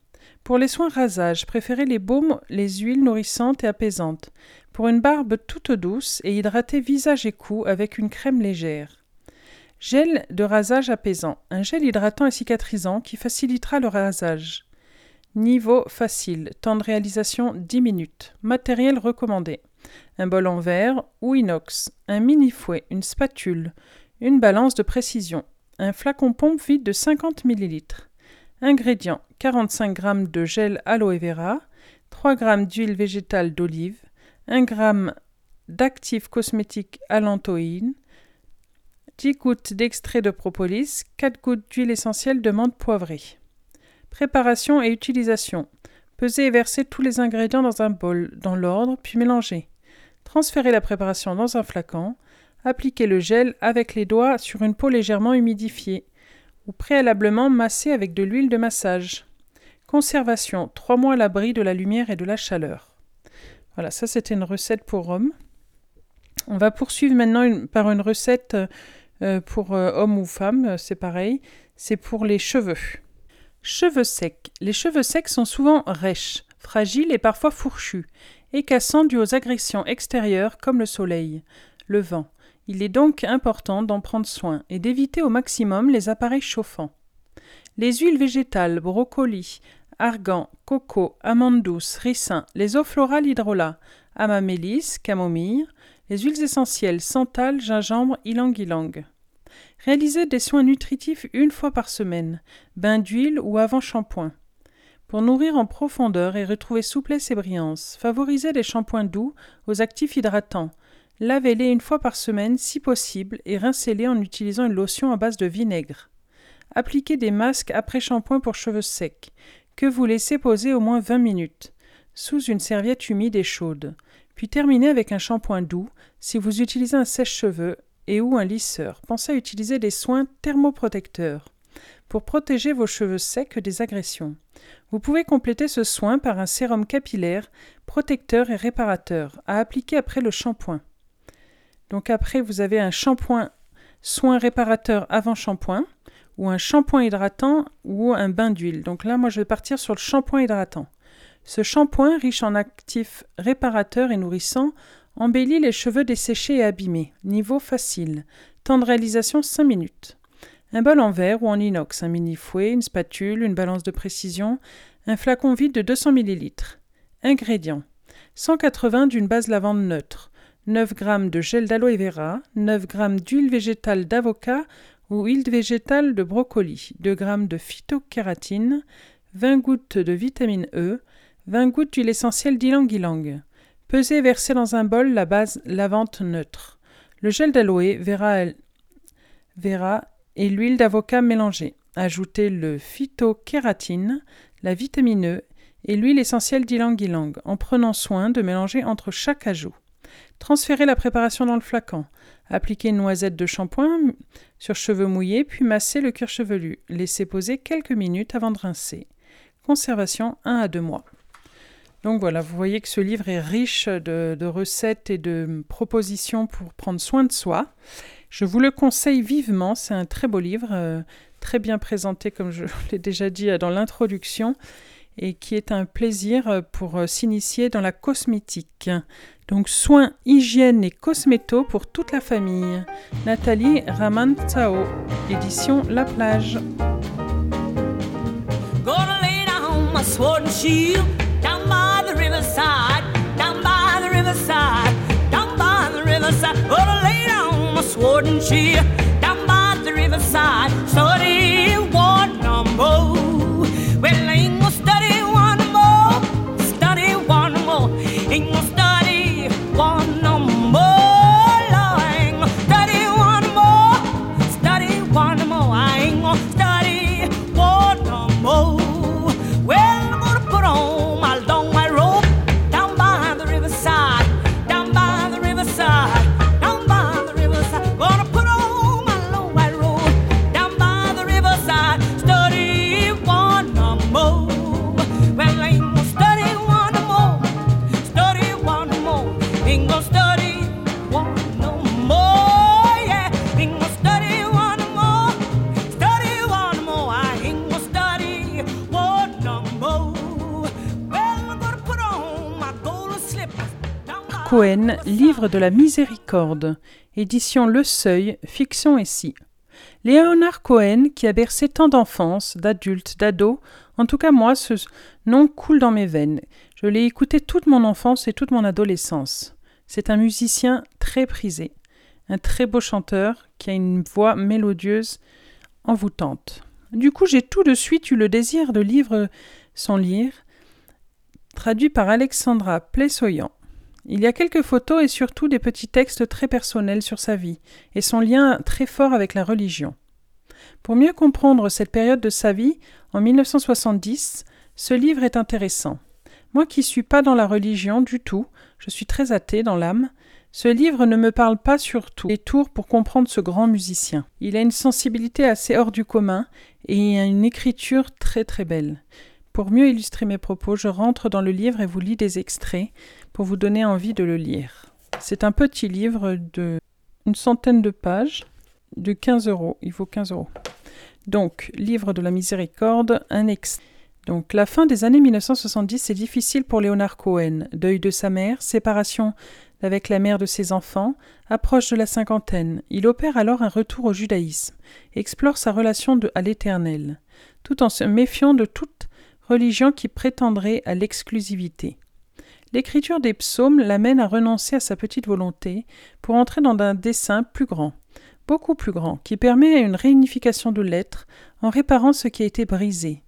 Pour les soins rasage, préférez les baumes, les huiles nourrissantes et apaisantes. Pour une barbe toute douce et hydratez visage et cou avec une crème légère. Gel de rasage apaisant. Un gel hydratant et cicatrisant qui facilitera le rasage. Niveau facile. Temps de réalisation 10 minutes. Matériel recommandé. Un bol en verre ou inox. Un mini fouet. Une spatule. Une balance de précision. Un flacon pompe vide de 50 ml. Ingrédients 45 g de gel aloe vera, 3 g d'huile végétale d'olive, 1 g d'actif cosmétique allantoïne, 10 gouttes d'extrait de propolis, 4 gouttes d'huile essentielle de menthe poivrée. Préparation et utilisation. Pesez et versez tous les ingrédients dans un bol, dans l'ordre, puis mélangez. Transférez la préparation dans un flacon. Appliquez le gel avec les doigts sur une peau légèrement humidifiée ou préalablement massé avec de l'huile de massage. Conservation 3 mois à l'abri de la lumière et de la chaleur. Voilà, ça c'était une recette pour hommes. On va poursuivre maintenant par une recette euh, pour euh, hommes ou femmes, euh, c'est pareil. C'est pour les cheveux. Cheveux secs. Les cheveux secs sont souvent rêches, fragiles et parfois fourchus, et cassants dus aux agressions extérieures comme le soleil, le vent, il est donc important d'en prendre soin et d'éviter au maximum les appareils chauffants. Les huiles végétales, brocoli, argan, coco, amandes douces, ricin, les eaux florales hydrolat, amamélis, camomille, les huiles essentielles santal, gingembre, ylang-ylang. Réalisez des soins nutritifs une fois par semaine, bain d'huile ou avant shampoing. Pour nourrir en profondeur et retrouver souplesse et brillance, favorisez les shampoings doux aux actifs hydratants, Lavez-les une fois par semaine si possible et rincez-les en utilisant une lotion à base de vinaigre. Appliquez des masques après shampoing pour cheveux secs, que vous laissez poser au moins 20 minutes, sous une serviette humide et chaude. Puis terminez avec un shampoing doux si vous utilisez un sèche-cheveux et ou un lisseur. Pensez à utiliser des soins thermoprotecteurs pour protéger vos cheveux secs des agressions. Vous pouvez compléter ce soin par un sérum capillaire, protecteur et réparateur à appliquer après le shampoing. Donc après, vous avez un shampoing soin réparateur avant shampoing ou un shampoing hydratant ou un bain d'huile. Donc là, moi, je vais partir sur le shampoing hydratant. Ce shampoing, riche en actifs réparateurs et nourrissants, embellit les cheveux desséchés et abîmés. Niveau facile. Temps de réalisation 5 minutes. Un bol en verre ou en inox, un mini fouet, une spatule, une balance de précision, un flacon vide de 200 ml. Ingrédients 180 d'une base lavande neutre, 9 g de gel d'aloe vera, 9 g d'huile végétale d'avocat ou huile végétale de brocoli, 2 g de phytokératine, 20 gouttes de vitamine E, 20 gouttes d'huile essentielle d'ylang-ylang. Pesez et versez dans un bol la base lavante neutre, le gel d'aloe vera, vera et l'huile d'avocat mélangée. Ajoutez le phytokératine, la vitamine E et l'huile essentielle d'ylang-ylang en prenant soin de mélanger entre chaque ajout. Transférez la préparation dans le flacon. Appliquez une noisette de shampoing sur cheveux mouillés, puis massez le cuir chevelu. Laissez poser quelques minutes avant de rincer. Conservation 1 à 2 mois. Donc voilà, vous voyez que ce livre est riche de, recettes et de propositions pour prendre soin de soi. Je vous le conseille vivement, c'est un très beau livre, euh, très bien présenté comme je (laughs) l'ai déjà dit dans l'introduction et qui est un plaisir pour euh, s'initier dans la cosmétique. Donc soins, hygiène et cosméto pour toute la famille. Nathalie Ramantao, édition La Plage. Sword tree down by the riverside. Study one number. Well, De la miséricorde, édition Le Seuil, fiction et si. Léonard Cohen, qui a bercé tant d'enfance, d'adultes, d'ados, en tout cas moi, ce nom coule dans mes veines. Je l'ai écouté toute mon enfance et toute mon adolescence. C'est un musicien très prisé, un très beau chanteur qui a une voix mélodieuse, envoûtante. Du coup, j'ai tout de suite eu le désir de lire son livre, traduit par Alexandra Plessoyan. Il y a quelques photos et surtout des petits textes très personnels sur sa vie et son lien très fort avec la religion. Pour mieux comprendre cette période de sa vie, en 1970, ce livre est intéressant. Moi qui suis pas dans la religion du tout, je suis très athée dans l'âme, ce livre ne me parle pas surtout les tours pour comprendre ce grand musicien. Il a une sensibilité assez hors du commun et une écriture très très belle. Pour mieux illustrer mes propos, je rentre dans le livre et vous lis des extraits vous donner envie de le lire. C'est un petit livre de une centaine de pages, de 15 euros. Il vaut 15 euros. Donc, livre de la miséricorde, un. Donc, la fin des années 1970 est difficile pour Léonard Cohen. Deuil de sa mère, séparation avec la mère de ses enfants, approche de la cinquantaine. Il opère alors un retour au judaïsme, explore sa relation à l'éternel, tout en se méfiant de toute religion qui prétendrait à l'exclusivité. L'écriture des psaumes l'amène à renoncer à sa petite volonté pour entrer dans un dessin plus grand, beaucoup plus grand, qui permet une réunification de l'être en réparant ce qui a été brisé.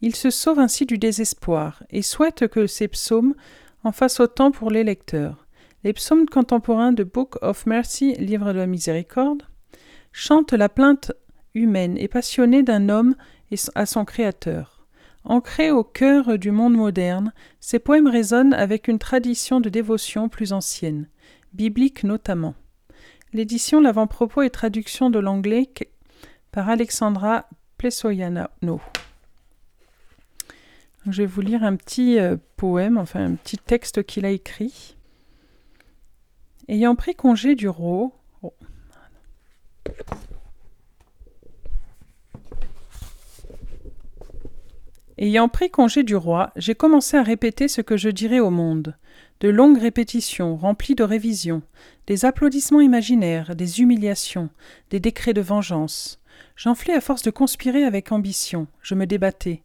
Il se sauve ainsi du désespoir et souhaite que ces psaumes en fassent autant pour les lecteurs. Les psaumes contemporains de Book of Mercy, livre de la miséricorde, chantent la plainte humaine et passionnée d'un homme à son créateur. Ancrés au cœur du monde moderne, ces poèmes résonnent avec une tradition de dévotion plus ancienne, biblique notamment. L'édition, l'avant-propos et traduction de l'anglais par Alexandra Plesoyano. Je vais vous lire un petit euh, poème, enfin un petit texte qu'il a écrit. Ayant pris congé du roi. Ayant pris congé du roi, j'ai commencé à répéter ce que je dirais au monde. De longues répétitions, remplies de révisions, des applaudissements imaginaires, des humiliations, des décrets de vengeance. J'enflais à force de conspirer avec ambition, je me débattais.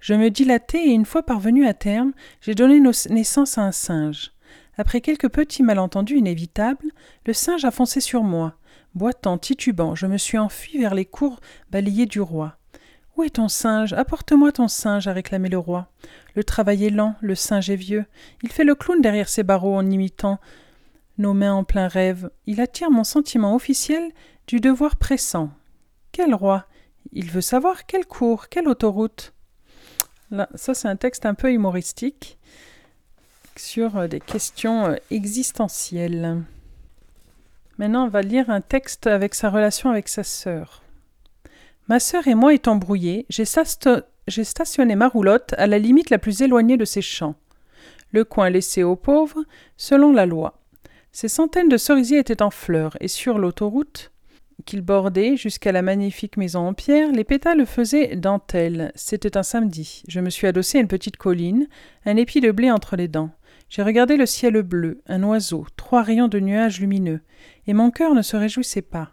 Je me dilatais et une fois parvenu à terme, j'ai donné naissance à un singe. Après quelques petits malentendus inévitables, le singe a foncé sur moi. Boitant, titubant, je me suis enfui vers les cours balayées du roi. Où est ton singe? Apporte-moi ton singe, a réclamé le roi. Le travail est lent, le singe est vieux. Il fait le clown derrière ses barreaux en imitant nos mains en plein rêve. Il attire mon sentiment officiel du devoir pressant. Quel roi? Il veut savoir quelle cour, quelle autoroute? Là, ça, c'est un texte un peu humoristique sur des questions existentielles. Maintenant, on va lire un texte avec sa relation avec sa sœur. Ma sœur et moi étant brouillés, j'ai stationné ma roulotte à la limite la plus éloignée de ces champs, le coin laissé aux pauvres, selon la loi. Ces centaines de cerisiers étaient en fleurs, et sur l'autoroute qu'ils bordaient jusqu'à la magnifique maison en pierre, les pétales faisaient dentelle. C'était un samedi. Je me suis adossé à une petite colline, un épi de blé entre les dents. J'ai regardé le ciel bleu, un oiseau, trois rayons de nuages lumineux, et mon cœur ne se réjouissait pas.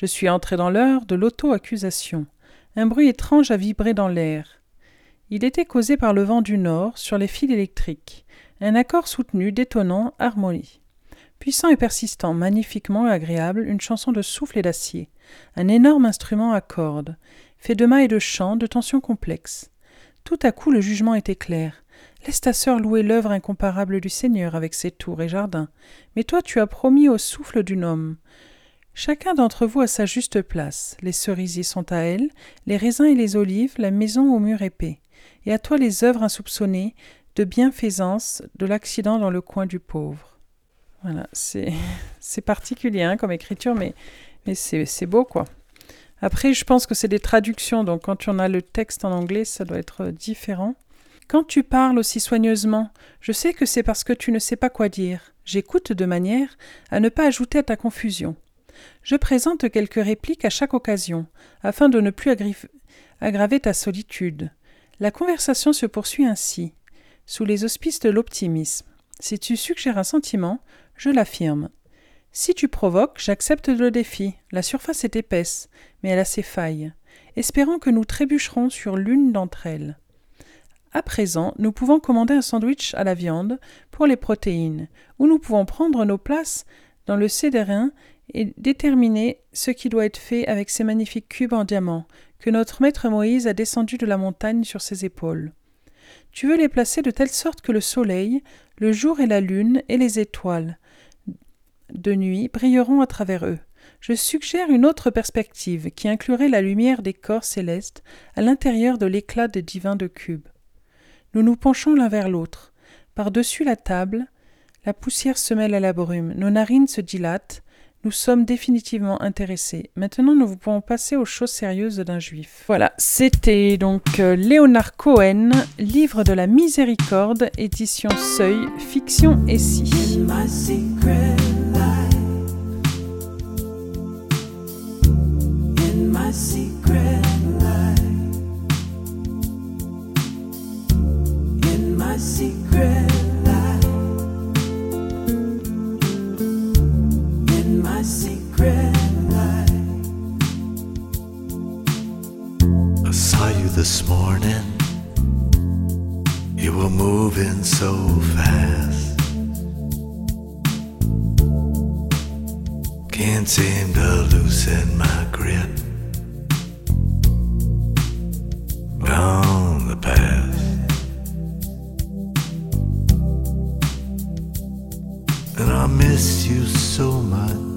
Je suis entré dans l'heure de l'auto-accusation. Un bruit étrange a vibré dans l'air. Il était causé par le vent du nord sur les fils électriques. Un accord soutenu, détonnant, harmonie. Puissant et persistant, magnifiquement agréable, une chanson de souffle et d'acier, un énorme instrument à cordes, fait de et de chants, de tensions complexes. Tout à coup le jugement était clair. Laisse ta sœur louer l'œuvre incomparable du Seigneur avec ses tours et jardins. Mais toi tu as promis au souffle d'une homme. Chacun d'entre vous a sa juste place. Les cerisiers sont à elle, les raisins et les olives, la maison au mur épais. Et à toi les œuvres insoupçonnées de bienfaisance de l'accident dans le coin du pauvre. Voilà, c'est, (laughs) particulier hein, comme écriture, mais, mais c'est, beau quoi. Après, je pense que c'est des traductions, donc quand on a le texte en anglais, ça doit être différent. Quand tu parles aussi soigneusement, je sais que c'est parce que tu ne sais pas quoi dire. J'écoute de manière à ne pas ajouter à ta confusion. Je présente quelques répliques à chaque occasion, afin de ne plus aggraver ta solitude. La conversation se poursuit ainsi, sous les auspices de l'optimisme. Si tu suggères un sentiment, je l'affirme. Si tu provoques, j'accepte le défi. La surface est épaisse, mais elle a ses failles. Espérons que nous trébucherons sur l'une d'entre elles. À présent, nous pouvons commander un sandwich à la viande pour les protéines, ou nous pouvons prendre nos places dans le cédérin et déterminer ce qui doit être fait avec ces magnifiques cubes en diamant que notre maître Moïse a descendu de la montagne sur ses épaules. Tu veux les placer de telle sorte que le soleil, le jour et la lune et les étoiles de nuit brilleront à travers eux. Je suggère une autre perspective qui inclurait la lumière des corps célestes à l'intérieur de l'éclat des divins de cubes. Nous nous penchons l'un vers l'autre. Par-dessus la table, la poussière se mêle à la brume, nos narines se dilatent, nous sommes définitivement intéressés. Maintenant, nous pouvons passer aux choses sérieuses d'un juif. Voilà, c'était donc euh, Léonard Cohen, livre de la miséricorde, édition Seuil, fiction et si. secret I saw you this morning. You were moving so fast. Can't seem to loosen my grip. on the past. And I miss you so much.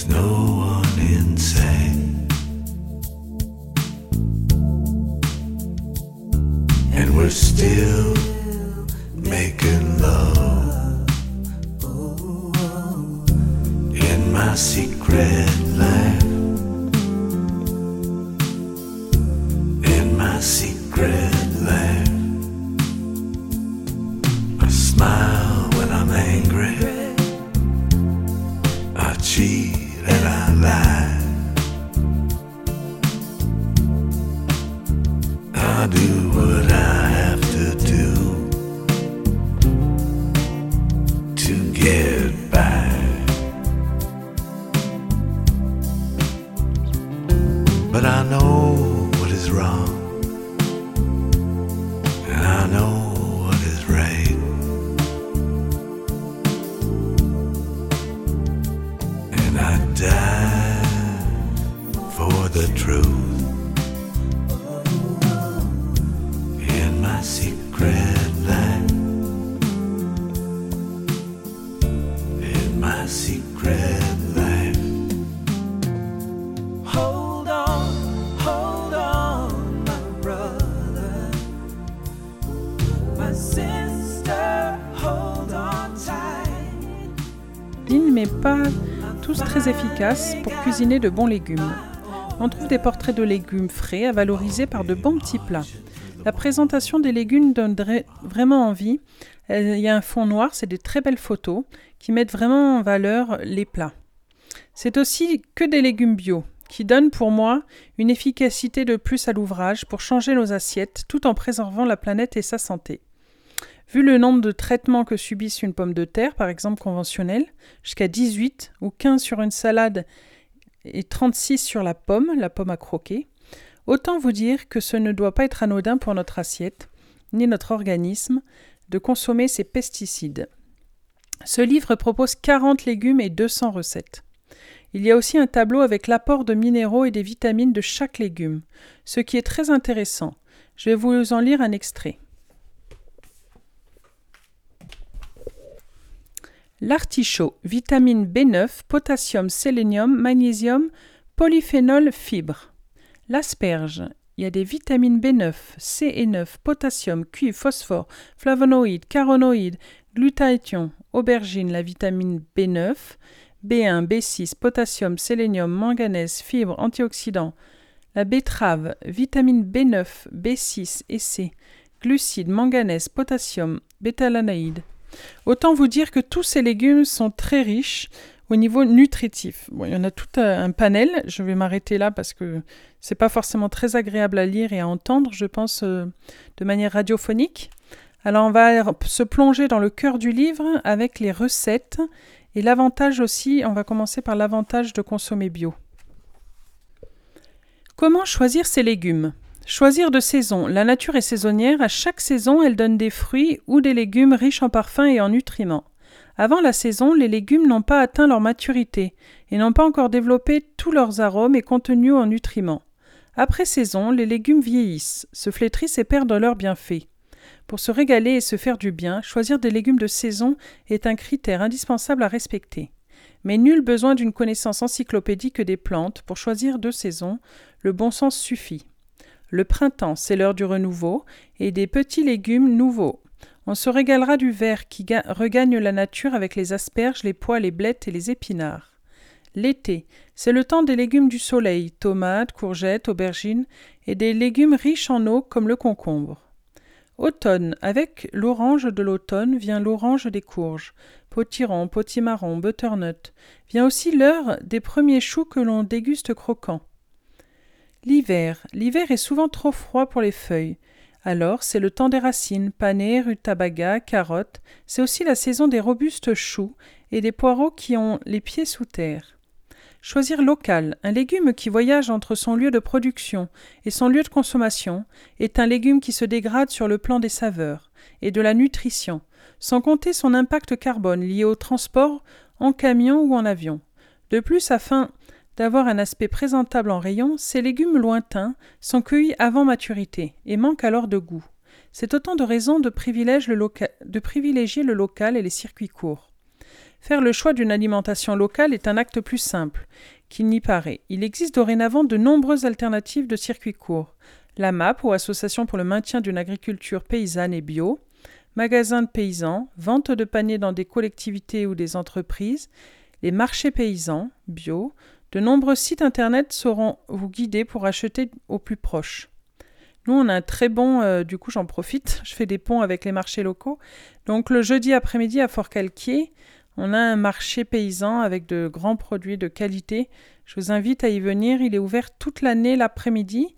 There's no one insane. And we're still making love in my secret pour cuisiner de bons légumes. On trouve des portraits de légumes frais à valoriser par de bons petits plats. La présentation des légumes donne vraiment envie. Il y a un fond noir, c'est des très belles photos qui mettent vraiment en valeur les plats. C'est aussi que des légumes bio, qui donnent pour moi une efficacité de plus à l'ouvrage pour changer nos assiettes tout en préservant la planète et sa santé. Vu le nombre de traitements que subissent une pomme de terre, par exemple conventionnelle, jusqu'à 18 ou 15 sur une salade et 36 sur la pomme, la pomme à croquer, autant vous dire que ce ne doit pas être anodin pour notre assiette, ni notre organisme, de consommer ces pesticides. Ce livre propose 40 légumes et 200 recettes. Il y a aussi un tableau avec l'apport de minéraux et des vitamines de chaque légume, ce qui est très intéressant. Je vais vous en lire un extrait. L'artichaut, vitamine B9, potassium, sélénium, magnésium, polyphénol, fibres. L'asperge, il y a des vitamines B9, C et 9, potassium, cuivre, phosphore, flavonoïdes, caronoïdes, glutathion, aubergine, la vitamine B9, B1, B6, potassium, sélénium, manganèse, fibres, antioxydants. La betterave, vitamine B9, B6 et C, glucides, manganèse, potassium, bétalanaïdes. Autant vous dire que tous ces légumes sont très riches au niveau nutritif. Il y en a tout un panel. Je vais m'arrêter là parce que c'est pas forcément très agréable à lire et à entendre, je pense, euh, de manière radiophonique. Alors on va se plonger dans le cœur du livre avec les recettes et l'avantage aussi, on va commencer par l'avantage de consommer bio. Comment choisir ses légumes? Choisir de saison. La nature est saisonnière. À chaque saison, elle donne des fruits ou des légumes riches en parfums et en nutriments. Avant la saison, les légumes n'ont pas atteint leur maturité et n'ont pas encore développé tous leurs arômes et contenus en nutriments. Après saison, les légumes vieillissent, se flétrissent et perdent leurs bienfaits. Pour se régaler et se faire du bien, choisir des légumes de saison est un critère indispensable à respecter. Mais nul besoin d'une connaissance encyclopédique des plantes pour choisir de saison, le bon sens suffit. Le printemps, c'est l'heure du renouveau et des petits légumes nouveaux. On se régalera du vert qui regagne la nature avec les asperges, les pois, les blettes et les épinards. L'été, c'est le temps des légumes du soleil, tomates, courgettes, aubergines, et des légumes riches en eau comme le concombre. Automne, avec l'orange de l'automne vient l'orange des courges, potiron, potimarron, butternut. Vient aussi l'heure des premiers choux que l'on déguste croquants. L'hiver. L'hiver est souvent trop froid pour les feuilles. Alors, c'est le temps des racines, panais, rutabaga, carottes. C'est aussi la saison des robustes choux et des poireaux qui ont les pieds sous terre. Choisir local, un légume qui voyage entre son lieu de production et son lieu de consommation, est un légume qui se dégrade sur le plan des saveurs et de la nutrition, sans compter son impact carbone lié au transport en camion ou en avion. De plus, afin d'avoir un aspect présentable en rayon, ces légumes lointains sont cueillis avant maturité et manquent alors de goût. C'est autant de raisons de, privilégier le, local et les circuits courts. Faire le choix d'une alimentation locale est un acte plus simple qu'il n'y paraît. Il existe dorénavant de nombreuses alternatives de circuits courts. La MAP ou Association pour le maintien d'une agriculture paysanne et bio, magasins de paysans, vente de paniers dans des collectivités ou des entreprises, les marchés paysans, bio, de nombreux sites internet sauront vous guider pour acheter au plus proche. Nous, on a un très bon, euh, du coup j'en profite, (laughs) je fais des ponts avec les marchés locaux. Donc le jeudi après-midi à Fort-Calquier, on a un marché paysan avec de grands produits de qualité. Je vous invite à y venir, il est ouvert toute l'année l'après-midi,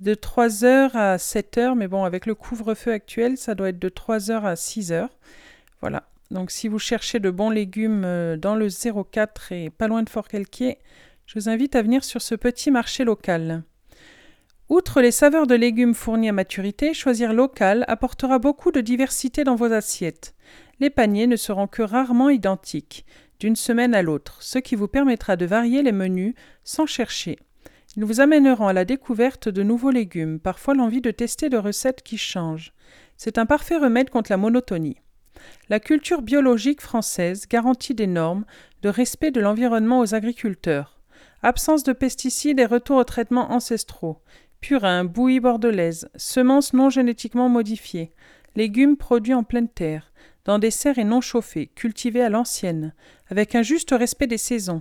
de 3h à 7h, mais bon, avec le couvre-feu actuel, ça doit être de 3h à 6h. Voilà. Donc si vous cherchez de bons légumes euh, dans le 04 et pas loin de Fort-Calquier, je vous invite à venir sur ce petit marché local. Outre les saveurs de légumes fournis à maturité, choisir local apportera beaucoup de diversité dans vos assiettes. Les paniers ne seront que rarement identiques, d'une semaine à l'autre, ce qui vous permettra de varier les menus sans chercher. Ils vous amèneront à la découverte de nouveaux légumes, parfois l'envie de tester de recettes qui changent. C'est un parfait remède contre la monotonie. La culture biologique française garantit des normes de respect de l'environnement aux agriculteurs. Absence de pesticides et retour aux traitements ancestraux. Purin, bouillie bordelaise, semences non génétiquement modifiées, légumes produits en pleine terre, dans des serres et non chauffées, cultivés à l'ancienne, avec un juste respect des saisons.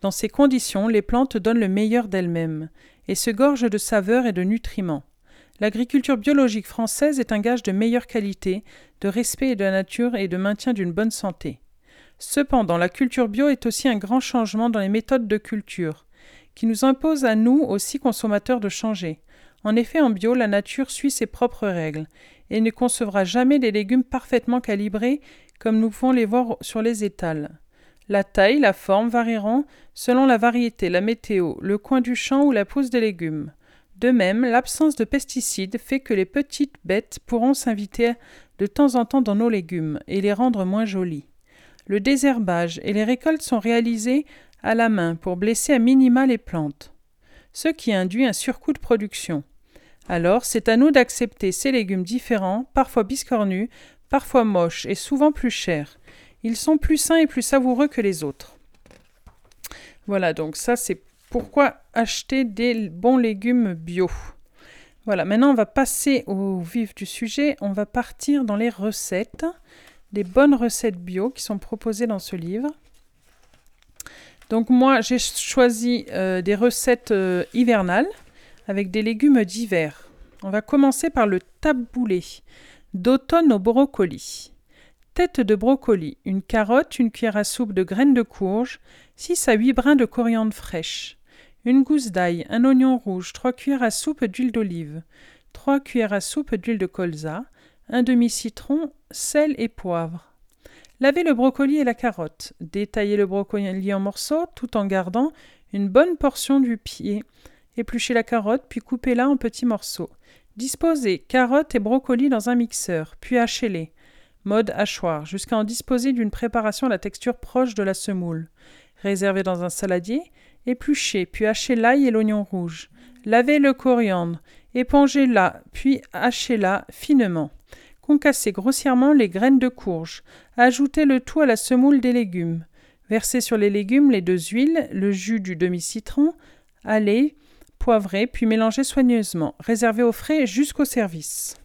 Dans ces conditions, les plantes donnent le meilleur d'elles-mêmes, et se gorgent de saveurs et de nutriments. L'agriculture biologique française est un gage de meilleure qualité, de respect de la nature et de maintien d'une bonne santé. Cependant, la culture bio est aussi un grand changement dans les méthodes de culture, qui nous impose à nous aussi consommateurs de changer. En effet, en bio, la nature suit ses propres règles et ne concevra jamais des légumes parfaitement calibrés comme nous pouvons les voir sur les étals. La taille, la forme varieront selon la variété, la météo, le coin du champ ou la pousse des légumes. De même, l'absence de pesticides fait que les petites bêtes pourront s'inviter de temps en temps dans nos légumes et les rendre moins jolis. Le désherbage et les récoltes sont réalisés à la main pour blesser à minima les plantes, ce qui induit un surcoût de production. Alors, c'est à nous d'accepter ces légumes différents, parfois biscornus, parfois moches et souvent plus chers. Ils sont plus sains et plus savoureux que les autres. Voilà, donc ça c'est pourquoi acheter des bons légumes bio. Voilà, maintenant on va passer au vif du sujet. On va partir dans les recettes, des bonnes recettes bio qui sont proposées dans ce livre. Donc moi j'ai choisi euh, des recettes euh, hivernales avec des légumes d'hiver. On va commencer par le taboulé d'automne au brocoli. Tête de brocoli, une carotte, une cuillère à soupe de graines de courge, 6 à 8 brins de coriandre fraîche, une gousse d'ail, un oignon rouge, 3 cuillères à soupe d'huile d'olive, 3 cuillères à soupe d'huile de colza, un demi-citron, sel et poivre. Lavez le brocoli et la carotte. Détaillez le brocoli en morceaux tout en gardant une bonne portion du pied. Épluchez la carotte puis coupez-la en petits morceaux. Disposez carottes et brocolis dans un mixeur, puis hachez-les. Mode hachoir, jusqu'à en disposer d'une préparation à la texture proche de la semoule. Réservez dans un saladier, épluchez, puis hachez l'ail et l'oignon rouge. Lavez le coriandre, épongez-la, puis hachez-la finement. Concassez grossièrement les graines de courge. Ajoutez le tout à la semoule des légumes. Versez sur les légumes les deux huiles, le jus du demi-citron, allez, poivré, puis mélangez soigneusement. Réservez au frais jusqu'au service.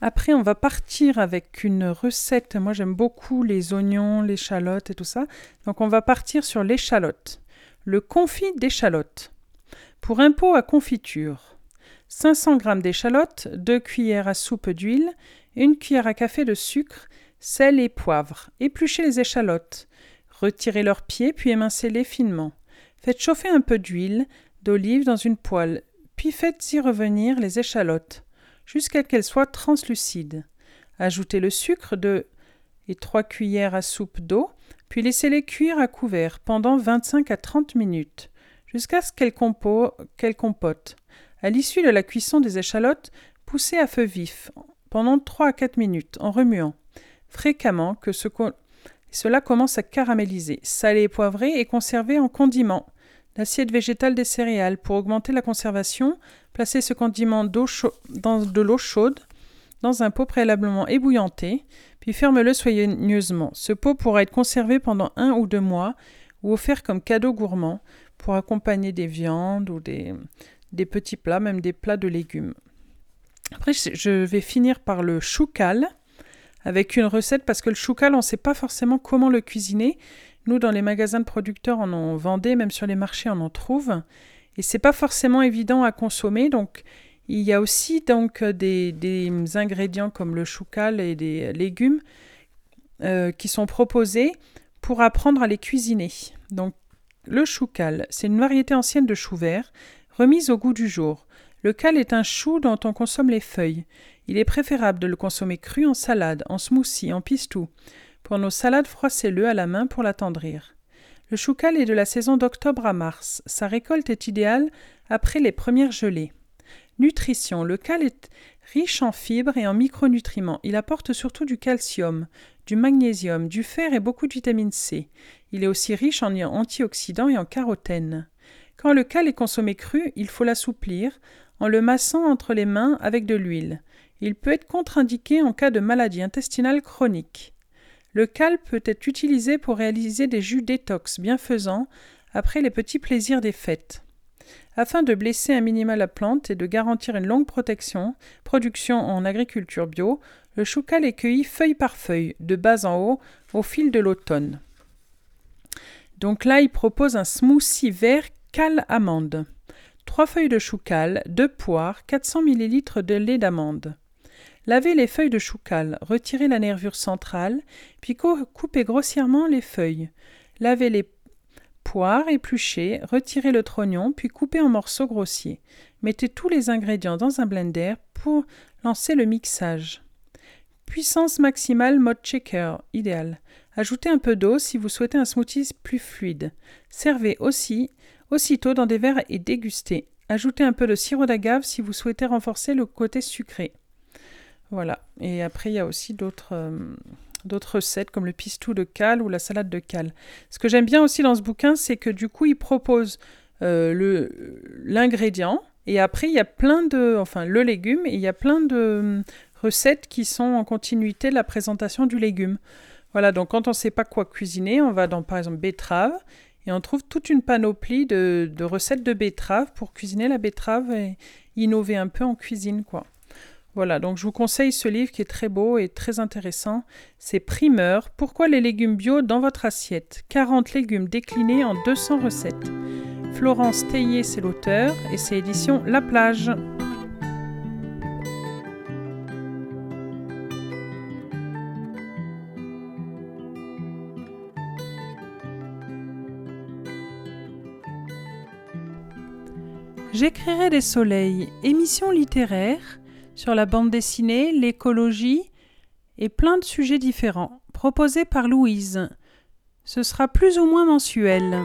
Après, on va partir avec une recette. Moi, j'aime beaucoup les oignons, l'échalote et tout ça. Donc, on va partir sur l'échalote. Le confit d'échalote. Pour un pot à confiture, 500 g d'échalote, 2 cuillères à soupe d'huile, une cuillère à café de sucre, sel et poivre. Épluchez les échalotes. Retirez leurs pieds, puis émincez-les finement. Faites chauffer un peu d'huile d'olive dans une poêle, puis faites-y revenir les échalotes jusqu'à qu'elles soient translucides. Ajoutez le sucre de et trois cuillères à soupe d'eau, puis laissez-les cuire à couvert pendant 25 à 30 minutes, jusqu'à ce qu'elles compotent. À l'issue de la cuisson des échalotes, poussez à feu vif pendant 3 à 4 minutes en remuant fréquemment que ce cela commence à caraméliser. Salez et poivré et conservez en condiment. L'assiette végétale des céréales. Pour augmenter la conservation, placez ce condiment dans de l'eau chaude dans un pot préalablement ébouillanté, puis ferme-le soigneusement. Ce pot pourra être conservé pendant un ou deux mois ou offert comme cadeau gourmand pour accompagner des viandes ou des, des petits plats, même des plats de légumes. Après, je vais finir par le choucal avec une recette parce que le choucal, on ne sait pas forcément comment le cuisiner. Nous, dans les magasins de producteurs, on en vendait, même sur les marchés, on en trouve. Et c'est pas forcément évident à consommer. Donc, il y a aussi donc des, ingrédients comme le choucal et des légumes euh, qui sont proposés pour apprendre à les cuisiner. Donc, le choucal, c'est une variété ancienne de chou vert, remise au goût du jour. Le cal est un chou dont on consomme les feuilles. Il est préférable de le consommer cru en salade, en smoothie, en pistou. Pour nos salades, froissez-le à la main pour l'attendrir. Le choucal est de la saison d'octobre à mars. Sa récolte est idéale après les premières gelées. Nutrition. Le cal est riche en fibres et en micronutriments. Il apporte surtout du calcium, du magnésium, du fer et beaucoup de vitamine C. Il est aussi riche en antioxydants et en carotène. Quand le cal est consommé cru, il faut l'assouplir en le massant entre les mains avec de l'huile. Il peut être contre-indiqué en cas de maladie intestinale chronique. Le cal peut être utilisé pour réaliser des jus détox bienfaisants après les petits plaisirs des fêtes. Afin de blesser un minima la plante et de garantir une longue protection, production en agriculture bio, le choucal est cueilli feuille par feuille, de bas en haut, au fil de l'automne. Donc là, il propose un smoothie vert cal amande. Trois feuilles de choucal, deux poires, 400 ml de lait d'amande. Lavez les feuilles de choucal, retirez la nervure centrale, puis coupez grossièrement les feuilles. Lavez les poires, épluchez, retirez le trognon, puis coupez en morceaux grossiers. Mettez tous les ingrédients dans un blender pour lancer le mixage. Puissance maximale mode shaker, idéal. Ajoutez un peu d'eau si vous souhaitez un smoothie plus fluide. Servez aussi aussitôt dans des verres et dégustez. Ajoutez un peu de sirop d'agave si vous souhaitez renforcer le côté sucré. Voilà. Et après, il y a aussi d'autres, euh, d'autres recettes comme le pistou de cale ou la salade de cale. Ce que j'aime bien aussi dans ce bouquin, c'est que du coup, il propose euh, l'ingrédient et après, il y a plein de, enfin, le légume et il y a plein de hum, recettes qui sont en continuité de la présentation du légume. Voilà, donc quand on ne sait pas quoi cuisiner, on va dans par exemple betterave et on trouve toute une panoplie de, recettes de betterave pour cuisiner la betterave et innover un peu en cuisine, quoi. Voilà, donc je vous conseille ce livre qui est très beau et très intéressant. C'est Primeur, Pourquoi les légumes bio dans votre assiette? 40 légumes déclinés en 200 recettes. Florence Théier, c'est l'auteur et c'est édition La Plage. J'écrirai des soleils, émission littéraire sur la bande dessinée, l'écologie et plein de sujets différents, proposés par Louise. Ce sera plus ou moins mensuel.